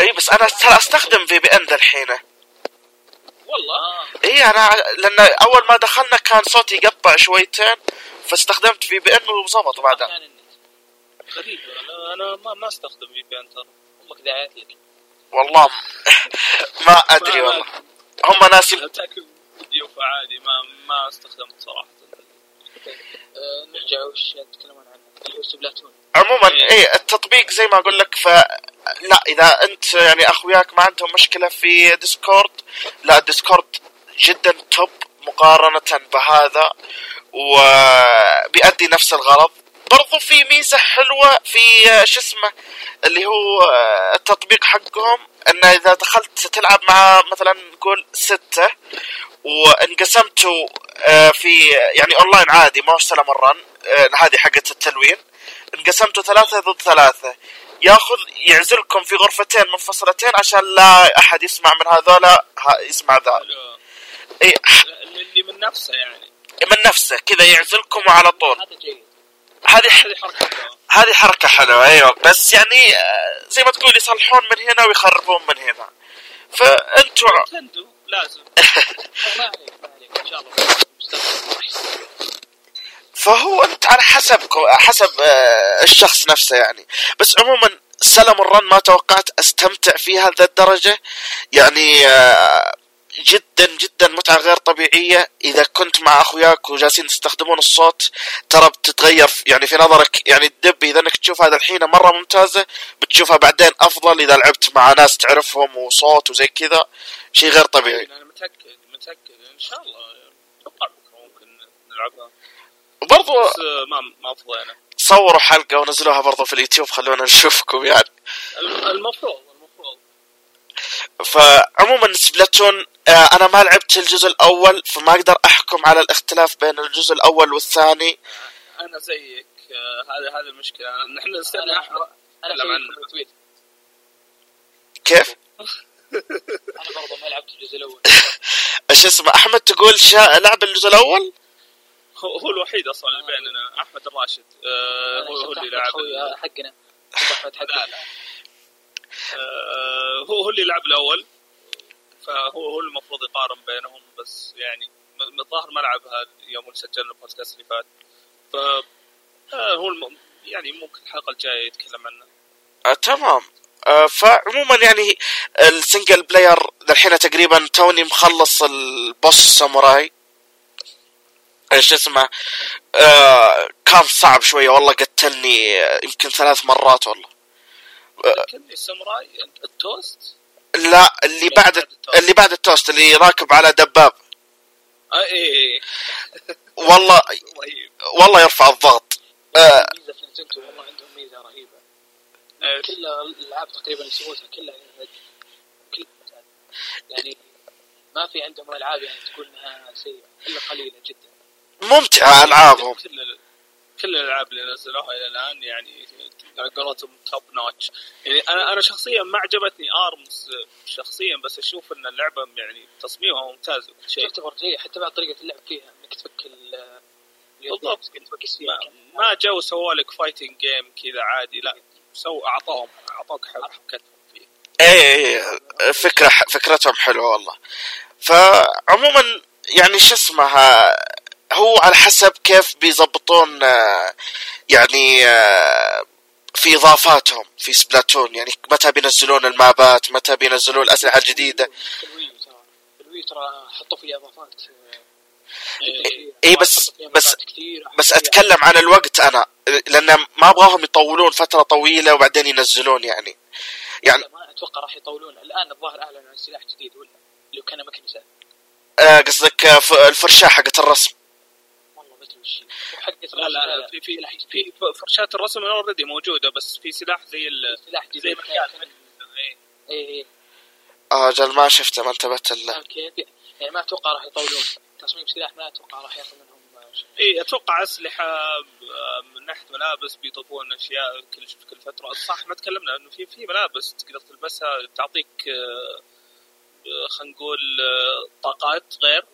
اي بس أنا ترى أستخدم VPN ذا الحين والله؟ آه. اي أنا لأن أول ما دخلنا كان صوتي يقطع شويتين فاستخدمت VPN وظبط بعدها. غريب. أنا أنا ما ما أستخدم VPN ترى. أمك دعايات لك. والله (laughs) ما أدري والله. هم ناس فيديو فعادي ما ما استخدمت صراحة. آه نرجع وش تتكلمون عنه سبلاتون عموما إيه. التطبيق زي ما أقول لك ف لا إذا أنت يعني أخوياك ما عندهم مشكلة في ديسكورد لا ديسكورد جدا top مقارنة بهذا وبيأدي نفس الغرض برضو في ميزة حلوة في آه، شو اسمه اللي هو آه، التطبيق حقهم. انه إذا دخلت تلعب مع مثلا نقول ستة وانقسمتوا آه، في يعني أونلاين عادي ما هو سالمون رن آه، هذه حقت التلوين. انقسمتوا ثلاثة ضد ثلاثة. ياخذ يعزلكم في غرفتين منفصلتين عشان لا أحد يسمع من هذولا يسمع ذا. اي اللي من نفسه يعني. من نفسه كذا يعزلكم وعلى طول. هذا جيد. هذه حركه. هذه حركة حلوة أيوه. بس يعني آه، زي ما تقول يصلحون من هنا ويخربون من هنا. فأنتوا (laughs) نتندو لازم. ما عليك ما عليك. إن شاء الله. فهو أنت على حسب حسب آه، الشخص نفسه يعني. بس عموما سلم الرن ما توقعت أستمتع فيها لذا الدرجة. يعني آه، جدا جدا متعة غير طبيعية. إذا كنت مع أخوياك وجالسين تستخدمون الصوت ترى بتتغير يعني في نظرك. يعني الدب إذا إنك تشوف هذا الحين مرة ممتازة بتشوفها بعدين أفضل إذا لعبت مع ناس تعرفهم وصوت وزي كذا. شيء غير طبيعي. أنا متاكد متأكد. إن شاء الله أتوقع بكرة ممكن نلعبها. وبرضو بس آه، ما ما فضينا صوروا حلقة ونزلوها برضو في اليوتيوب خلونا نشوفكم يعني. الم- المفروض المفروض. فعموما سبلاتون آه، أنا ما لعبت الجزء الأول فما أقدر أحكم على الاختلاف بين الجزء الأول والثاني. أنا زيك. آه، هذا هذا المشكلة. نحن نستنى أحمد كيف؟ (laughs) أنا برضه ما لعبت الجزء الأول. (laughs) إيش اسمه أحمد تقول شا... لعب الجزء الأول؟ هو هو الوحيد أصلا اللي بيننا أحمد الراشد. آه، أنا هو هو اللي أحمد لعب حقنا. أحمد لا حقنا. لا آه، هو هو اللي لعب الأول. فهو هو المفروض يقارن بينهم بس يعني الظاهر ما لعبها يوم سجلنا البودكاست اللي فات. ف آه، هو. يعني ممكن الحلقة الجاية يتكلم عنه. آه تمام. آه، فعموما يعني ال single player الحين تقريبا توني مخلص ال boss ساموراي. إيش اسمه؟ آه كان صعب شوية والله قتلني آه، يمكن ثلاث مرات والله. الساموراي التوست؟ لا اللي بعد اللي بعد التوست اللي راكب على دباب. آه إيه والله رهيب والله يرفع الضغط. آه ميزة في نينتندو والله عندهم ميزة رهيبة. إيه. كل الألعاب تقريبا يسوونها كلها ممتازة. يعني ما في عندهم ألعاب يعني تقول إنها سيئة إلا قليلة جدا. ممتعة ألعابهم. كل ال- كل الألعاب اللي نزلوها إلى الآن يعني على قولتهم top notch يعني أنا أنا شخصيا ما عجبتني آرمز شخصيا بس أشوف إن اللعبة يعني تصميمها ممتاز وكل شيء. تعتبر حتى بعد طريقة اللعب فيها إنك تفك ال بالضبط. ما, جو سووا لك fighting game كذا عادي لا so أعطوهم أعطوك حبكتهم فيه. إيه إيه، فكرة فكرتهم حلوة والله. فعموما يعني شو اسمه هو على حسب كيف بيزبطون آه، يعني آه، في إضافاتهم في سبلاتون. يعني متى بينزلون المابات متى بينزلون في الويو ترى حطوا فيه إضافات إيه. بس حطوا فيها بس كثير بس أتكلم عن الوقت أنا لأن ما أبغاهم يطولون فترة طويلة وبعدين ينزلون يعني. يعني ما أتوقع راح يطولون. الآن الظاهر أعلنوا عن سلاح جديد ولا؟ اللي كان مكنسة. آه، قصدك آه، الفرشاة حقت الرسم. والله ما ادري وش هي. حق لا لا في في في فرشات الرسم already موجودة بس في سلاح زي ال سلاح زي مكان. إيه. اي اي آه جل ما شفته ما انتبهت له. كيف؟ يعني ما أتوقع راح يطولون. تصميم سلاح ما أتوقع راح ياخذ منهم شيء. اي أتوقع أسلحة آه، من ناحية ملابس بيضيفون أشياء كل كل فترة. صح ما تكلمنا إنه في في ملابس تقدر تلبسها تعطيك آه، آه، خلينا نقول آه، طاقات غير.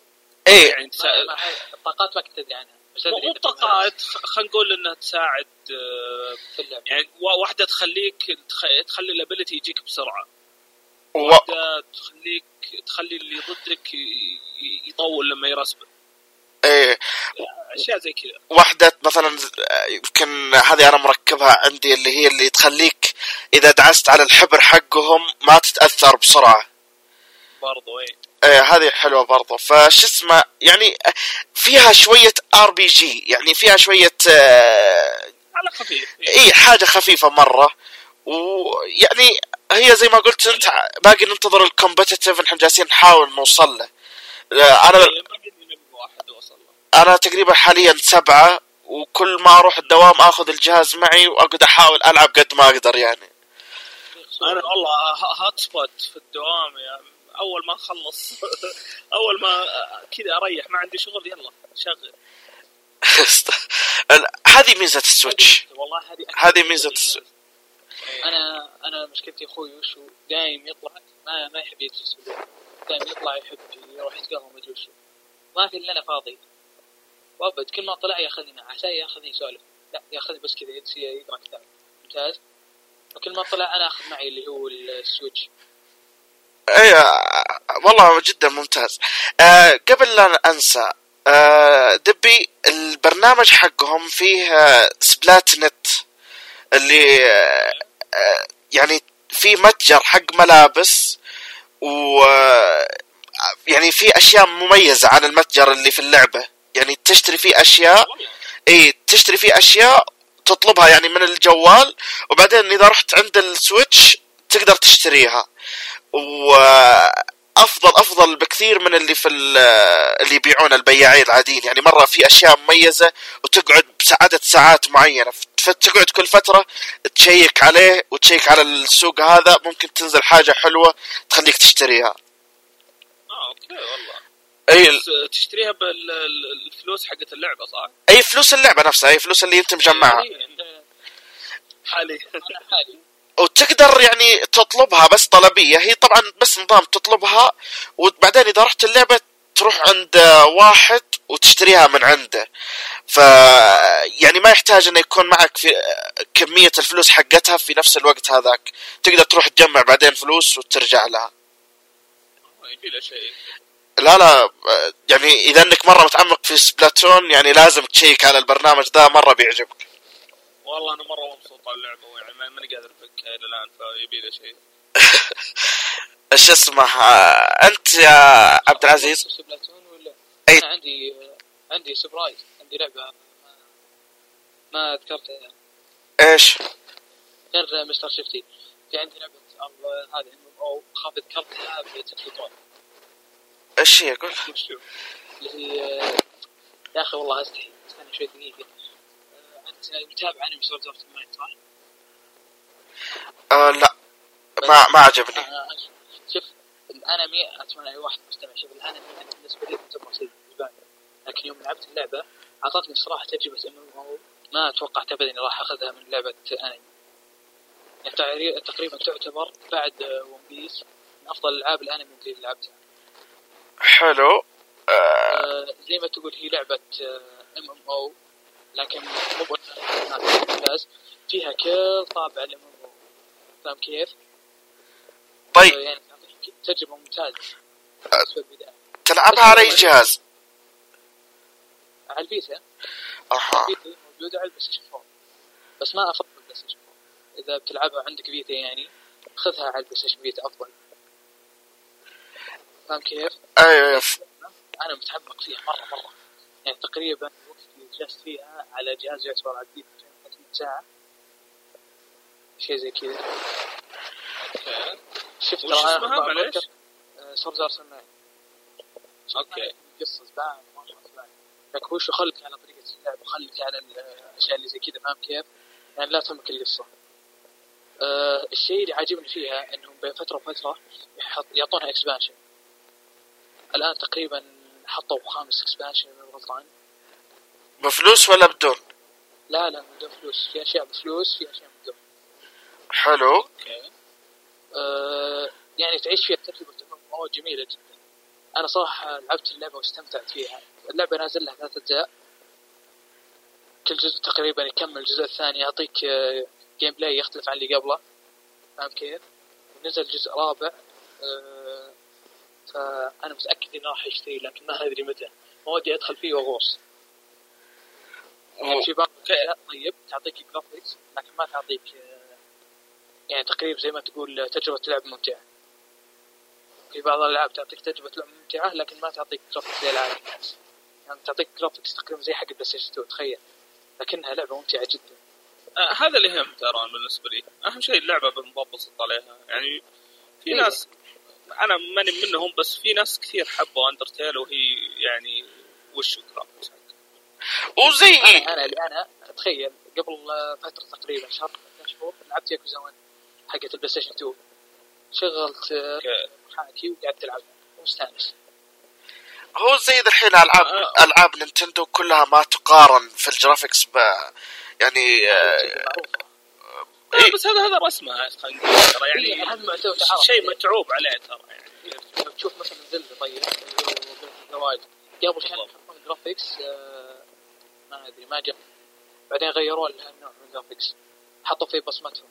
إيه. يعني ما الطاقات ما كنت ادري عنها. بس مو ادري مو إنه طاقات خ- خلينا نقول إنها تساعد آه، في اللعبة. يعني وا- واحدة تخليك تخ- تخلي ال ability يجيك بسرعة. و... واحدة تخليك تخلي اللي ضدك ي- ي- يطول لما ي respawn إيه. أشياء زي كذا. واحدة مثلا آه، يمكن هذه أنا مركبها عندي اللي هي اللي تخليك إذا دعست على الحبر حقهم ما تتأثر بسرعة. برضو إيه. إيه هذه حلوة برضو. فش اسمه يعني آه، فيها شوية RPG يعني فيها شوية آه، على خفيف. إيه حاجة خفيفة مرة. ويعني هي زي ما قلت أنت باقي ننتظر ال competitive إحنا جالسين نحاول نوصل له. آه، أنا إيه، أنا تقريبا حاليا سبعة وكل ما أروح الدوام آخذ الجهاز معي وأقعد أحاول ألعب قد ما أقدر يعني. أنا والله هات سبوت في الدوام يعني. أول ما أخلص. (laughs) أول ما كذا أريح ما عندي شغل يلا شغل. (laughs) هذه ميزة السويتش. والله هذه هذه من ميزة ال- الس- أنا أنا مشكلتي أخوي وشو دايم يطلع ما ما يحب يجلس في البيت دايم يطلع يحب يروح يتقهوى ما أدري وشو ما في الا أنا فاضي. وأبد كل ما طلع يأخذني معه عشان يأخذني يسولف. لا يأخذني بس كذا يجلس يقرأ كتاب. ممتاز. وكل ما طلع أنا أخذ معي اللي هو السويتش. اي والله جدا ممتاز. آه قبل لا أنسى آه دبي البرنامج حقهم فيه آه سبلات نت اللي يعني في متجر حق ملابس و يعني في أشياء مميزة عن المتجر اللي في اللعبة. يعني تشتري فيه أشياء اي تشتري فيه أشياء تطلبها يعني من الجوال وبعدين إذا رحت عند السويتش تقدر تشتريها. وأفضل أفضل بكثير من اللي في ال- اللي يبيعون البياعين العاديين. يعني مرة في أشياء مميزة وتقعد عدد ساعات معينة. فتقعد كل فترة تشيك عليه وتشيك على السوق هذا ممكن تنزل حاجة حلوة تخليك تشتريها. آه أوكي والله. أي تشتريها بالفلوس حقت اللعبة صح؟ أي فلوس اللعبة نفسها أي فلوس اللي أنت مجمعها. إيه، عند- حالي. أنا (laughs) حالي. وتقدر يعني تطلبها بس طلبية. هي طبعا بس نظام تطلبها وبعدين إذا رحت اللعبة تروح عند واحد وتشتريها من عنده. ف يعني ما يحتاج إنه يكون معك في كمية الفلوس حقتها في نفس الوقت هذاك. تقدر تروح تجمع بعدين فلوس وترجع لها. لا لا يعني إذا إنك مرة متعمق في سبلاتون يعني لازم تشيك على البرنامج ذا مرة بيعجبك. والله أنا مرة مبسوط على اللعبة يعني ما- ماني قادر افكها إلى الآن فيبي له شيء. (laughs) إيش اسمه آه، أنت يا عبد العزيز؟ ولا؟ أي. أنا عندي عندي surprise عندي لعبة ما, ما ذكرتها إيش؟ غير مستر شفتي في عندي لعبة هذه MMO خاف ذكرتها بتلفزيون إيش هي؟ قول؟ اللي هي يا أخي والله أستحي استنى شوي دقيقة. آه، متابع أنمي Sword Art Online صح؟ آه لا. ما ما عجبني. آه، شوف الانمي أتمنى أي واحد مستمع شوف الانمي أنا بالنسبة لي بالنسبة لي لكن يوم لعبت اللعبة أعطتني صراحة تجربة ام ما توقعت ابدا إني راح أخذها من لعبة أنمي. يعني تقريبا تعتبر بعد ون بيس من أفضل ألعاب الأنمي اللي لعبتها. حلو. آه. آه، زي ما تقول هي لعبة MMO لكن مو ممتاز فيها كل طابع أو فاهم كيف؟ طيب. يعني تجربة ممتازة. بالنسبة للبداية تلعبها على أي جهاز؟ على الفيتا أها. الفيتا موجودة على البلاي ستيشن 4 بس ما أفضل البلاي ستيشن 4 إذا بتلعبها عندك فيتا يعني خذها على البلاي ستيشن فيتا أفضل. فاهم كيف؟ أيوه. أنا متحمق فيها مرة مرة. يعني تقريبا اللي جلست فيها على جهاز يعتبر عديد 300 ساعه شيء زي كذا. شفت وش اسمها؟ معليش؟ آه، Sword Art Online okay. مره زباله لكن وش خلك على طريقة اللعب وخلك على الاشياء اللي زي كذا فاهم كيف؟ يعني لا تهمك القصة. آه الشيء اللي عاجبني فيها إنهم بين فترة وفترة يحط يعطونها expansion الآن تقريبا حطوا خامس expansion من غلطان. بفلوس ولا بدون لا لا من دون فلوس. في أشياء بفلوس في أشياء من دون حلو. okay. آه يعني تعيش فيها تجربه ام جميلة جدا. أنا صراحة لعبت اللعبة واستمتعت فيها. اللعبة نازل لها ثلاث أجزاء. كل جزء تقريبا يكمل الجزء الثاني. يعطيك gameplay يختلف عن اللي قبله. فاهم كيف؟ ونزل جزء رابع. آه فأنا متأكد اني راح اشتري لكن ما أدري متى. ما ودي أدخل فيه وأغوص. في بعض الاشياء طيب تعطيك graphics لكن ما تعطيك آه، يعني تقريبا زي ما تقول تجربة لعب ممتعة. في بعض الألعاب تعطيك تجربة لعب ممتعة لكن ما تعطيك graphics زي العالم. يعني تعطيك graphics تقريبا زي حق ستيشن 2 تخيل. لكنها لعبة ممتعة جدا. آه هذا اللي يهم ترى بالنسبة لي. أهم شيء اللعبة بنبسط عليها. يعني في إيه. ناس أنا ماني منهم بس في ناس كثير حبوا Undertale وهي يعني وش ال graphics وزي أنا أنا اللي أنا تخيل قبل آه، فترة تقريبا شهر شهور لعبت ياكوزا 1 حقت البلاي ستيشن 2 شغلت آه، محاكي وقعدت ألعب. مستانس. هو زي الحين العاب آه. ألعاب نينتندو كلها ما تقارن في ال graphics ب يعني آه، آه بس هذا هذا رسمة ترى إيه، يعني تعرف. شيء متعوب عليه ترى. يعني لو تشوف مثلا زلدة طيب قبل كان يحطون graphics آه، ما أدري ما جاء بعدين غيروا لها النوع من ال graphics حطوا فيه بصمتهم.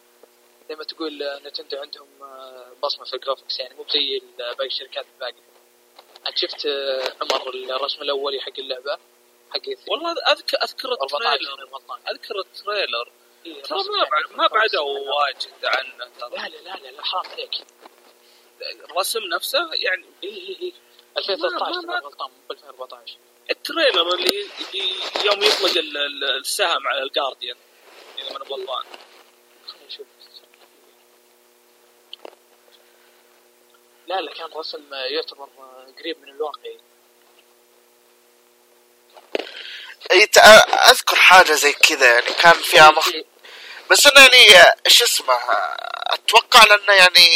زي ما تقول آه، نينتندو عندهم آه، بصمة في ال graphics يعني مو زي ال- باقي الشركات الباقية. انت شفت آه، عمر الرسم الأولي حق اللعبة حق والله اذكر أذكر 14 ال trailer. أذكر ال trailer ترى ما يعني ما بعدوا واجد عنه لا لا لا, لا حرام عليك. الرسم نفسه يعني اي اي اي 2013 ما- ما- إذا غلطان مو 2014 ال trailer اللي, اللي يوم يطلق ال- ال- السهم على ال guardian اذا ما أنا غلطان لا لا كان رسم يعتبر قريب من الواقعي. أي أذكر حاجة زي كذا يعني كان فيها مخ... بس إنه يعني إيش اسمه أتوقع لأنه يعني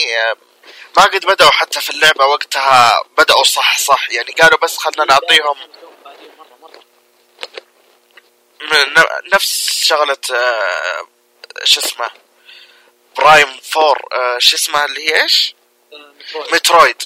ما قد بدأوا حتى في اللعبة وقتها بدأوا صح صح يعني قالوا بس خلنا نعطيهم بعدين مرة مرة من ن- نفس شغلة آه، شو اسمه؟ Prime 4 آه، شو اسمها اللي هي إيش؟ مترويد. مترويد.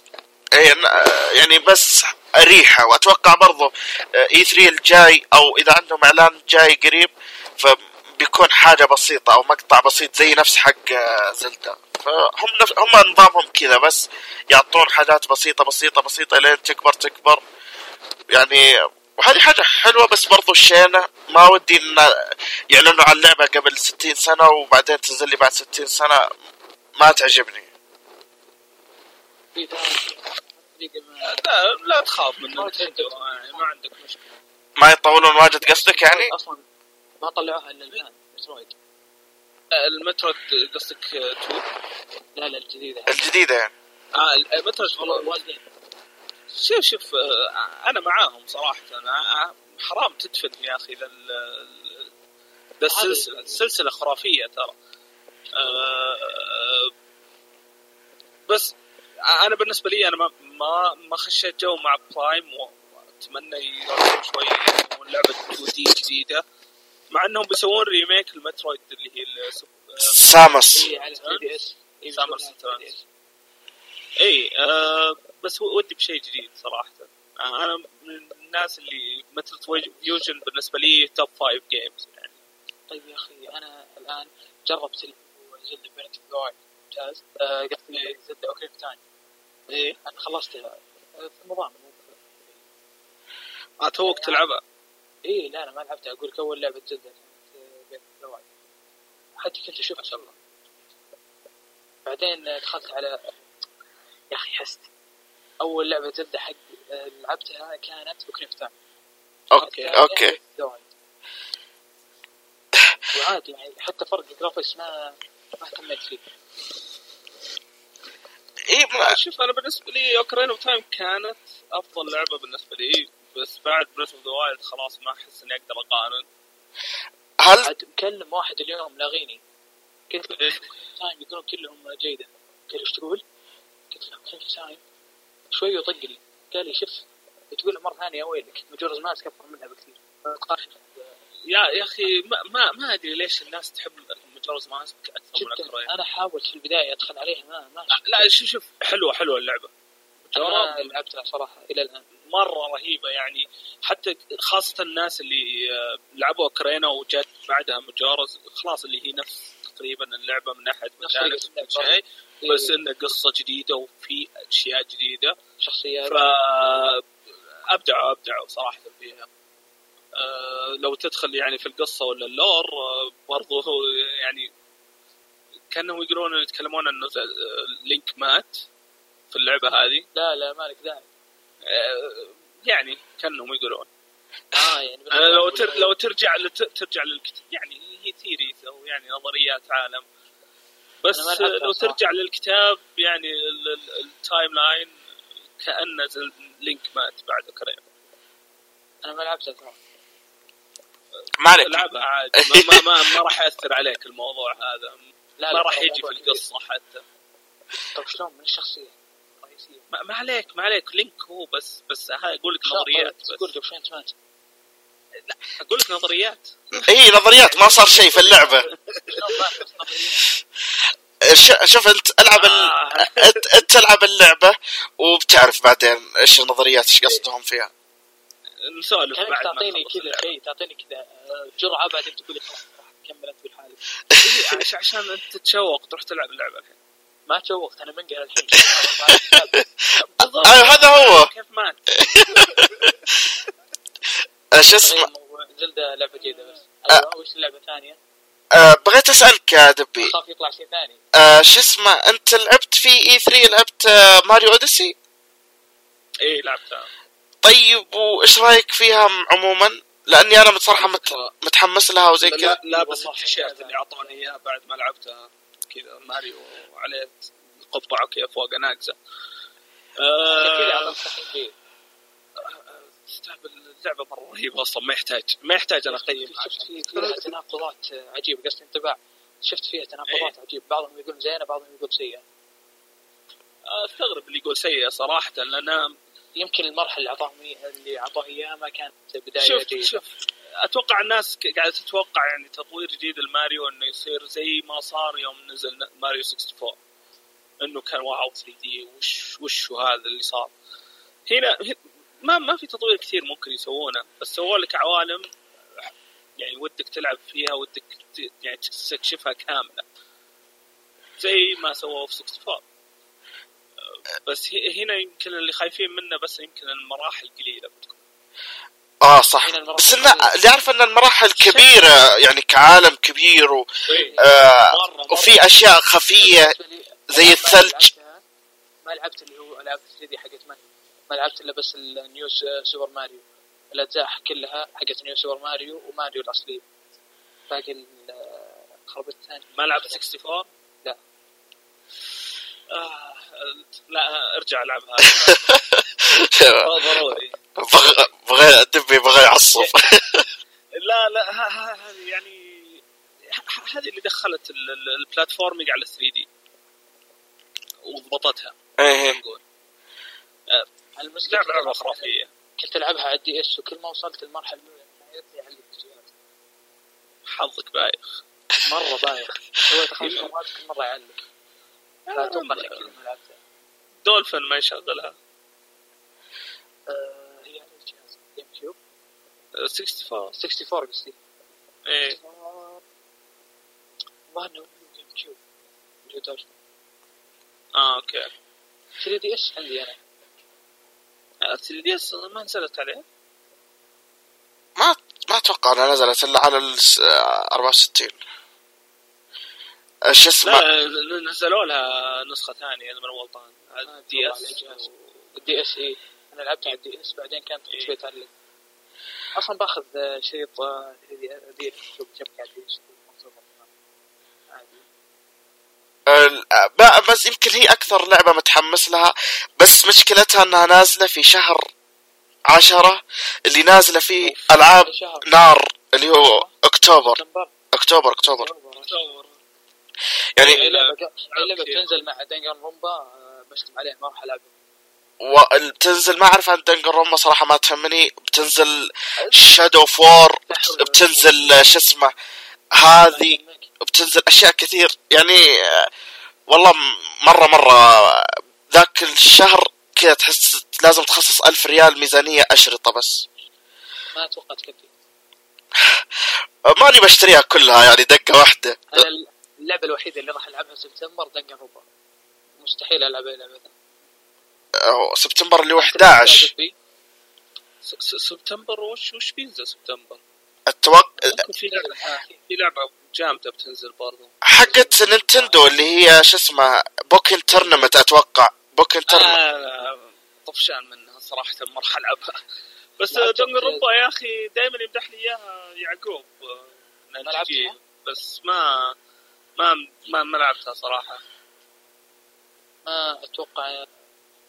اي آه، يعني بس ريحة وأتوقع برضو E3 الجاي أو إذا عندهم إعلان جاي قريب فبيكون حاجة بسيطة أو مقطع بسيط زي نفس حق زلدا فهم نفس هم نظامهم كذا بس يعطون حاجات بسيطة بسيطة بسيطة لين تكبر تكبر. يعني وهذه حاجة حلوة بس برضو الشينة ما ودي إن يعلنوا عن لعبة قبل 60 سنة وبعدين تنزل لي بعد 60 سنة ما تعجبني. لا لا تخاف من نينتندو يعني ما عندك مشكلة. ما يطولون واجد قصدك يعني؟ أصلا ما طلعوها إلا الآن مترويد المترو قصدك 2 لا لا الجديدة. الجديدة يعني. آه المترو والله واجدين شوف شوف آه، أنا معاهم صراحة. أنا حرام تدفن يا أخي ذا ال- ال- ذا السلسلة السلسلة خرافية ترى. آه، بس أنا بالنسبة لي أنا ما ما ما خشيت جو مع Prime وأتمنى يرجعون شوي يسوون لعبة 2D جديدة مع إنهم بيسوون remake المترويد اللي هي Samus اي على 3DS Samus Returns. اي آه بس هو- ودي بشيء جديد صراحة. آه أنا من الناس اللي Metroid Fusion بالنسبة لي top five games يعني طيب يا أخي أنا الآن جربت Zelda Breath of ممتاز آه، قصدي Zelda Ocarina of Time إيه. أنا خلصتها آه، في النظام آه توك تلعبها؟ اي لا أنا ما لعبتها. أقول لك أول لعبة Zelda كانت آه، بين الزواج حتى كنت اشوفها شغله بعدين آه، دخلت على يا أخي حست. أول لعبة Zelda حق آه، لعبتها كانت Ocarina of Time okay okay. وعادي يعني حتى فرق ال graphics ما ما اهتميت فيه. إي ما- شوف أنا بالنسبة لي Ocarina of Time كانت أفضل لعبة بالنسبة لي بس بعد Breath of the Wild خلاص ما أحس إني أقدر أقارن. هل عاد مكلم واحد اليوم لاغيني. قلت له. Time يقولون كلهم جيدة. قال إيش تقول؟ قلت له Ocarina of Time شوي يطق لي. قال لي شوف تقول مرة ثانية ويلك؟ Majora's Mask افضل منها بكثير. يا يا أخي ما ما, ما أدري ليش الناس تحب Majora's Mask أكثر من اوكرين أنا حاولت في البداية أدخل عليها ما ما لا شوف شوف حلوة حلوة اللعبة. جرب لعبتها صراحة إلى الآن. مرة رهيبة يعني. حتى خاصة الناس اللي آه، لعبوا أوكرينا وجت بعدها Majora's خلاص اللي هي نفس تقريبا اللعبة من ناحية mechanics وكل. شيء بس انه قصة جديدة وفي أشياء جديدة. شخصيات ف ابدعوا ابدعوا صراحة فيها. آه، لو تدخل يعني في القصة ولا ال lore آه، برضو هو (laughs) يعني كأنهم يقولون يتكلمون إنه Link مات في اللعبة هذه. لا لا مالك داعي آه، يعني كأنهم يقولون. آه يعني لو تر لو ترجع لت- ترجع للكتاب يعني هي theories أو يعني نظريات عالم. بس لو. ترجع للكتاب يعني ال- ال- ال timeline كانه Link مات بعد كريم. أنا ما لعبتها صراحة ما عليك ألعبها عادي. ما, ما, ما, ما راح ياثر عليك الموضوع هذا. لا ما راح يجي في. القصة حتى. طيب شلون؟ من الشخصية؟ ما, ما عليك ما عليك. Link هو بس بس ها أقول لك نظريات تقول بس قبل شوي انت مات أقول لك نظريات. إي نظريات. ما صار شيء في اللعبة. (laughs) شوف أنت ألعب ال... آه. أنت أنت تلعب اللعبة وبتعرف بعدين إيش النظريات إيش قصدهم فيها. نسولف بعد تعطيني كذا اللعبة. شيء تعطيني كذا آه، جرعة بعدين تقول لي خلاص راح كمل أنت بالحالة (laughs) إيه، عش- عشان أنت تتشوق تروح تلعب اللعبة. الحين ما تشوقت أنا منقل الحين. بالضبط هذا هو. كيف مات (laughs) آه، شو اسمه؟ زلدة لعبة جيده بس. أيوه وش اللعبة الثانية؟ آه، بغيت أسألك يا دبي. أخاف يطلع شيء ثاني. شو اسمه؟ أنت لعبت في اي 3 لعبت ماريو أوديسي؟ إيه لعبتها. طيب وإيش رأيك فيها عموما؟ لأني أنا بصراحة مت... متحمس لها وزي لا, كذا. لا بس التيشيرت هذا. اللي أعطوني اياه بعد ما لعبتها. كذا ماريو عليه قبعه كذا فوق على آه تستهبل اللعبة مرة رهيبة أصلا ما يحتاج ما يحتاج أنا أقيم شفت في فيها تناقضات عجيبة قصدي انطباع. شفت فيها تناقضات عجيبة بعضهم يقول زينة بعضهم يقول سيئة. أستغرب اللي يقول سيء صراحة لأن يمكن المرحلة اللي أعطاهم اللي اعطوه إياها ما كانت بداية شوف جيدة. شوف أتوقع الناس قاعدة تتوقع يعني تطوير جديد الماريو إنه يصير زي ما صار يوم نزل ماريو 64 إنه كان واو 3 دي وش وش هذا اللي صار؟ هنا ما ما في تطوير كثير ممكن يسوونه بس سووا لك عوالم يعني ودك تلعب فيها ودك يعني تستكشفها كاملة. زي ما سووا في 64 بس هنا يمكن اللي خايفين منه بس يمكن المراحل قليلة بتكون. آه صح. بس إن اللي عارف إن المراحل كبيره يعني كعالم كبير و... إيه. آه وفي أشياء خفية زي الثلج. ما لعبت اللي هو العاب 3D حقت ماني ما لعبت إلا بس ال New Super Mario. الأجزاء كلها حقت New Super Mario و Mario الاصلي باقي ال- الخربط الثاني. ما لعبت 64 لا. آه لا ارجع ألعبها. (laughs) ضروري. بغى دبي بغى يعصب لا لا ه- هذه يعني هذه اللي دخلت ال- ال- ال platforming على 3D. وضبطتها. إيه نقول. المشكلة لعبه خرافيه كنت ألعبها على ال DS وكل ما وصلت المرحله الاولى حظك بايخ. مرة بايخ. سويت (laughs) خمس مرات كل مرة يعلق فاتوقع عشان كذا ما لعبتها. دولفين ما يشغلها. آه، هي أي جهاز GameCube آه، 64 64 قصدي إيه ما انه GameCube. آه okay. 3DS عندي أنا. 3DS ما نزلت عليه. ما ما أتوقع أنها نزلت إلا على ال 64 شو اسمه؟ لا نزلوا لها نسخة ثانية إذا ما أنا غلطان. على DS. ال DS اي أنا لعبت على ال DS بعدين كانت إيه. شوي تعلق. أصلا باخذ آه، شريط اس شوف ال- ما- بس يمكن هي أكثر لعبة متحمس لها بس مشكلتها إنها نازلة في شهر عشرة اللي نازلة فيه ألعاب. نار اللي هو أكتوبر أكتوبر أكتوبر أكتوبر. يعني أي لعبة أي لعبة كثير. بتنزل مع Danganronpa آه، بشتم عليها ما راح ألعبها و- بتنزل ما أعرف عن Danganronpa صراحة ما تهمني. بتنزل Shadow of War بتنزل شو اسمه هذه بتنزل أشياء كثير. يعني والله مرة مرة ذاك الشهر كذا تحس لازم تخصص ألف ريال ميزانية أشرطة بس. ما أتوقع تكفي. آه، (laughs) ماني بشتريها كلها يعني دقة واحدة. أنا اللعبة الوحيدة اللي راح ألعبها سبتمبر Danganronpa مستحيل ألعب أي لعبة ثانية. آه، سبتمبر اللي هو 11 س- س- سبتمبر وش وش بينزل سبتمبر؟ أتوقع في لعبة في لعبة جامدة بتنزل برضو. حقت Nintendo اللي هي شو اسمه Pokkén Tournament أتوقع. Pokkén Tournament آه طفشان منها صراحة ما راح ألعبها. (laughs) بس دنجر روبا يا أخي دائما يمدح لي إياها يعقوب آه، ما. بس ما ما ما, ما لعبتها صراحة. ما أتوقع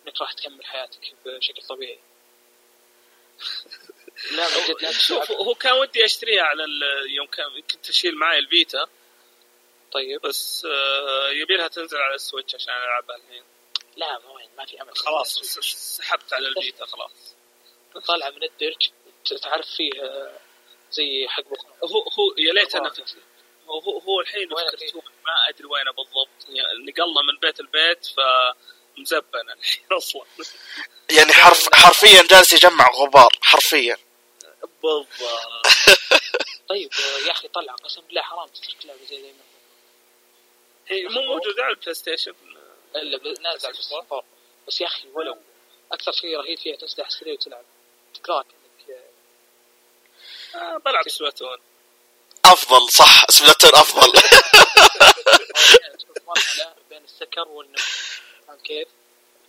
إنك راح تكمل حياتك بشكل طبيعي. (laughs) لا من جد لا. (laughs) شوف. هو كان ودي أشتريها على يوم كان كنت أشيل معي الفيتا. طيب. بس آه، يبي لها تنزل على ال Switch عشان ألعبها الحين. لا ما وين ما في أمل. خلاص سحبت على ال Vita خلاص. (laughs) طالعة من الدرج. تعرف فيه آه، زي حق هو هو يا ليت أنا هو هو, الحين ما أدري وينه بالضبط. يعني نقلنا من بيت البيت فمزبن الحين (laughs) أصلا. يعني حرف حرفيا جالس يجمع غبار حرفيا. بالضبط. (laughs) طيب يا أخي طلع قسم بالله حرام تترك لعبة زي ذي. هي مو موجودة على البلاي ستيشن. إلا نازل على بس يا أخي ولو أكثر شيء رهيب فيها تنسدح سريع وتلعب. تقراك انك آه، آه بلعب سبلاتون أفضل صح سبلاتون أفضل. (laughs) بين السكر والنوم. فاهم كيف؟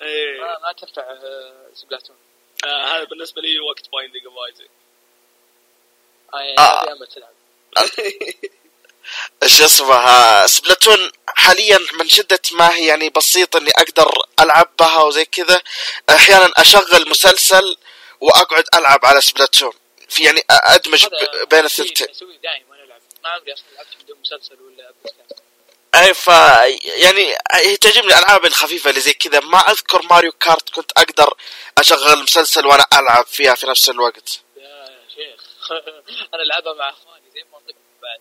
إيه. ما, ما تنفع آه، سبلاتون. آه هذا بالنسبة لي وقت Binding of Isaac آه، يعني آه. أمل تلعب. (laughs) شو اسمه سبلاتون حاليا من شدة ما هي يعني بسيط إني أقدر ألعب بها وزي كذا أحيانا أشغل مسلسل وأقعد ألعب على سبلاتون. في يعني أدمج بين الثنتين اسويه دائما ألعب. ما عمري أصلا لعبت بدون مسلسل ولا بودكاست. أي ف يعني تعجبني الألعاب الخفيفة اللي زي كذا. ما أذكر ماريو كارت كنت أقدر أشغل مسلسل وأنا ألعب فيها في نفس الوقت. يا شيخ. (laughs) أنا ألعبها مع أخواني زي ما بعد.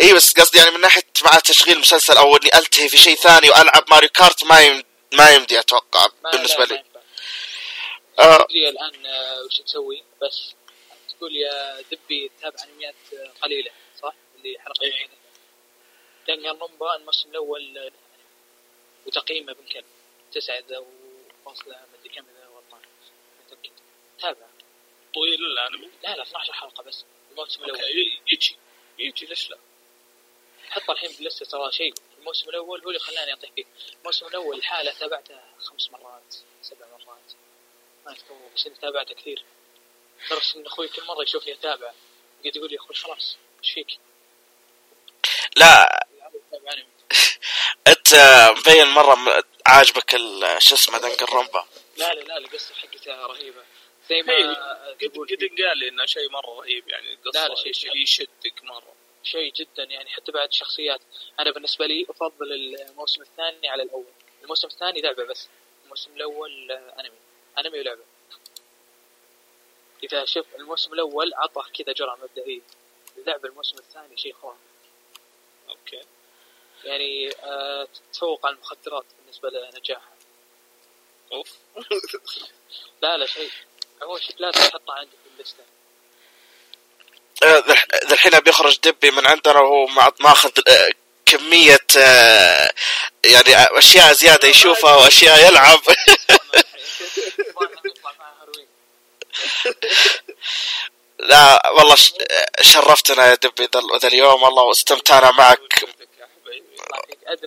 إي بس قصدي يعني من ناحية مع تشغيل مسلسل أو إني ألتهي في شيء ثاني وألعب ماريو كارت ما يم... ما يمدي أتوقع ما بالنسبة ما لي. ينفع. آه. الآن آه، وش تسوي؟ بس تقول يا دبي تتابع انميات قليلة صح؟ اللي حلقة إيه. دانجن رونبا الموسم الأول وتقييمه بالكلب تسعة وفاصلة مدري كم إذا غلطان متأكد؟ تابع. طويل الانمي لا لا 12 حلقة بس. الموسم الأول. أوكي يجي يجي ليش لا؟ حط الحين في اللسته ترى شيء. الموسم الأول هو اللي خلاني اعطيك فيه. الموسم الأول الحالة تابعته خمس مرات سبع مرات. ما أذكر بس إني تابعته كثير. لدرجه إن أخوي كل مرة يشوفني أتابع يقعد يقول لي يا أخوي خلاص إيش فيك؟ لا (laughs) انت مبين مرة عاجبك شو اسمه دنجرمبا لا لا لا القصة حقته رهيبة. زي ما هي قد قد قال لي إنه شيء مرة رهيب يعني القصة لا، لا، شيء- شيء يشدك مرة. شيء جدا يعني حتى بعد الشخصيات أنا بالنسبة لي أفضل الموسم الثاني على الأول. الموسم الثاني لعبة بس. الموسم الأول أنمي. أنمي ولعبة. إذا شوف الموسم الأول عطى كذا جرعة مبدئية. اللعبه الموسم الثاني شيء خرافي. أوكي. يعني آه تتفوق على المخدرات بالنسبة لنجاحها أوف. (laughs) لا لا شيء. عموما شوف لازم تحطها عندك في الليستة. آه، ذا الحين بيخرج دبي من عندنا وهو ماخذ آه، كمية يعني أشياء زيادة يشوفها وأشياء يلعب. (laughs) لا والله شرفتنا يا دبي ذا اليوم. والله واستمتعنا معك. الله يعطيك. أدري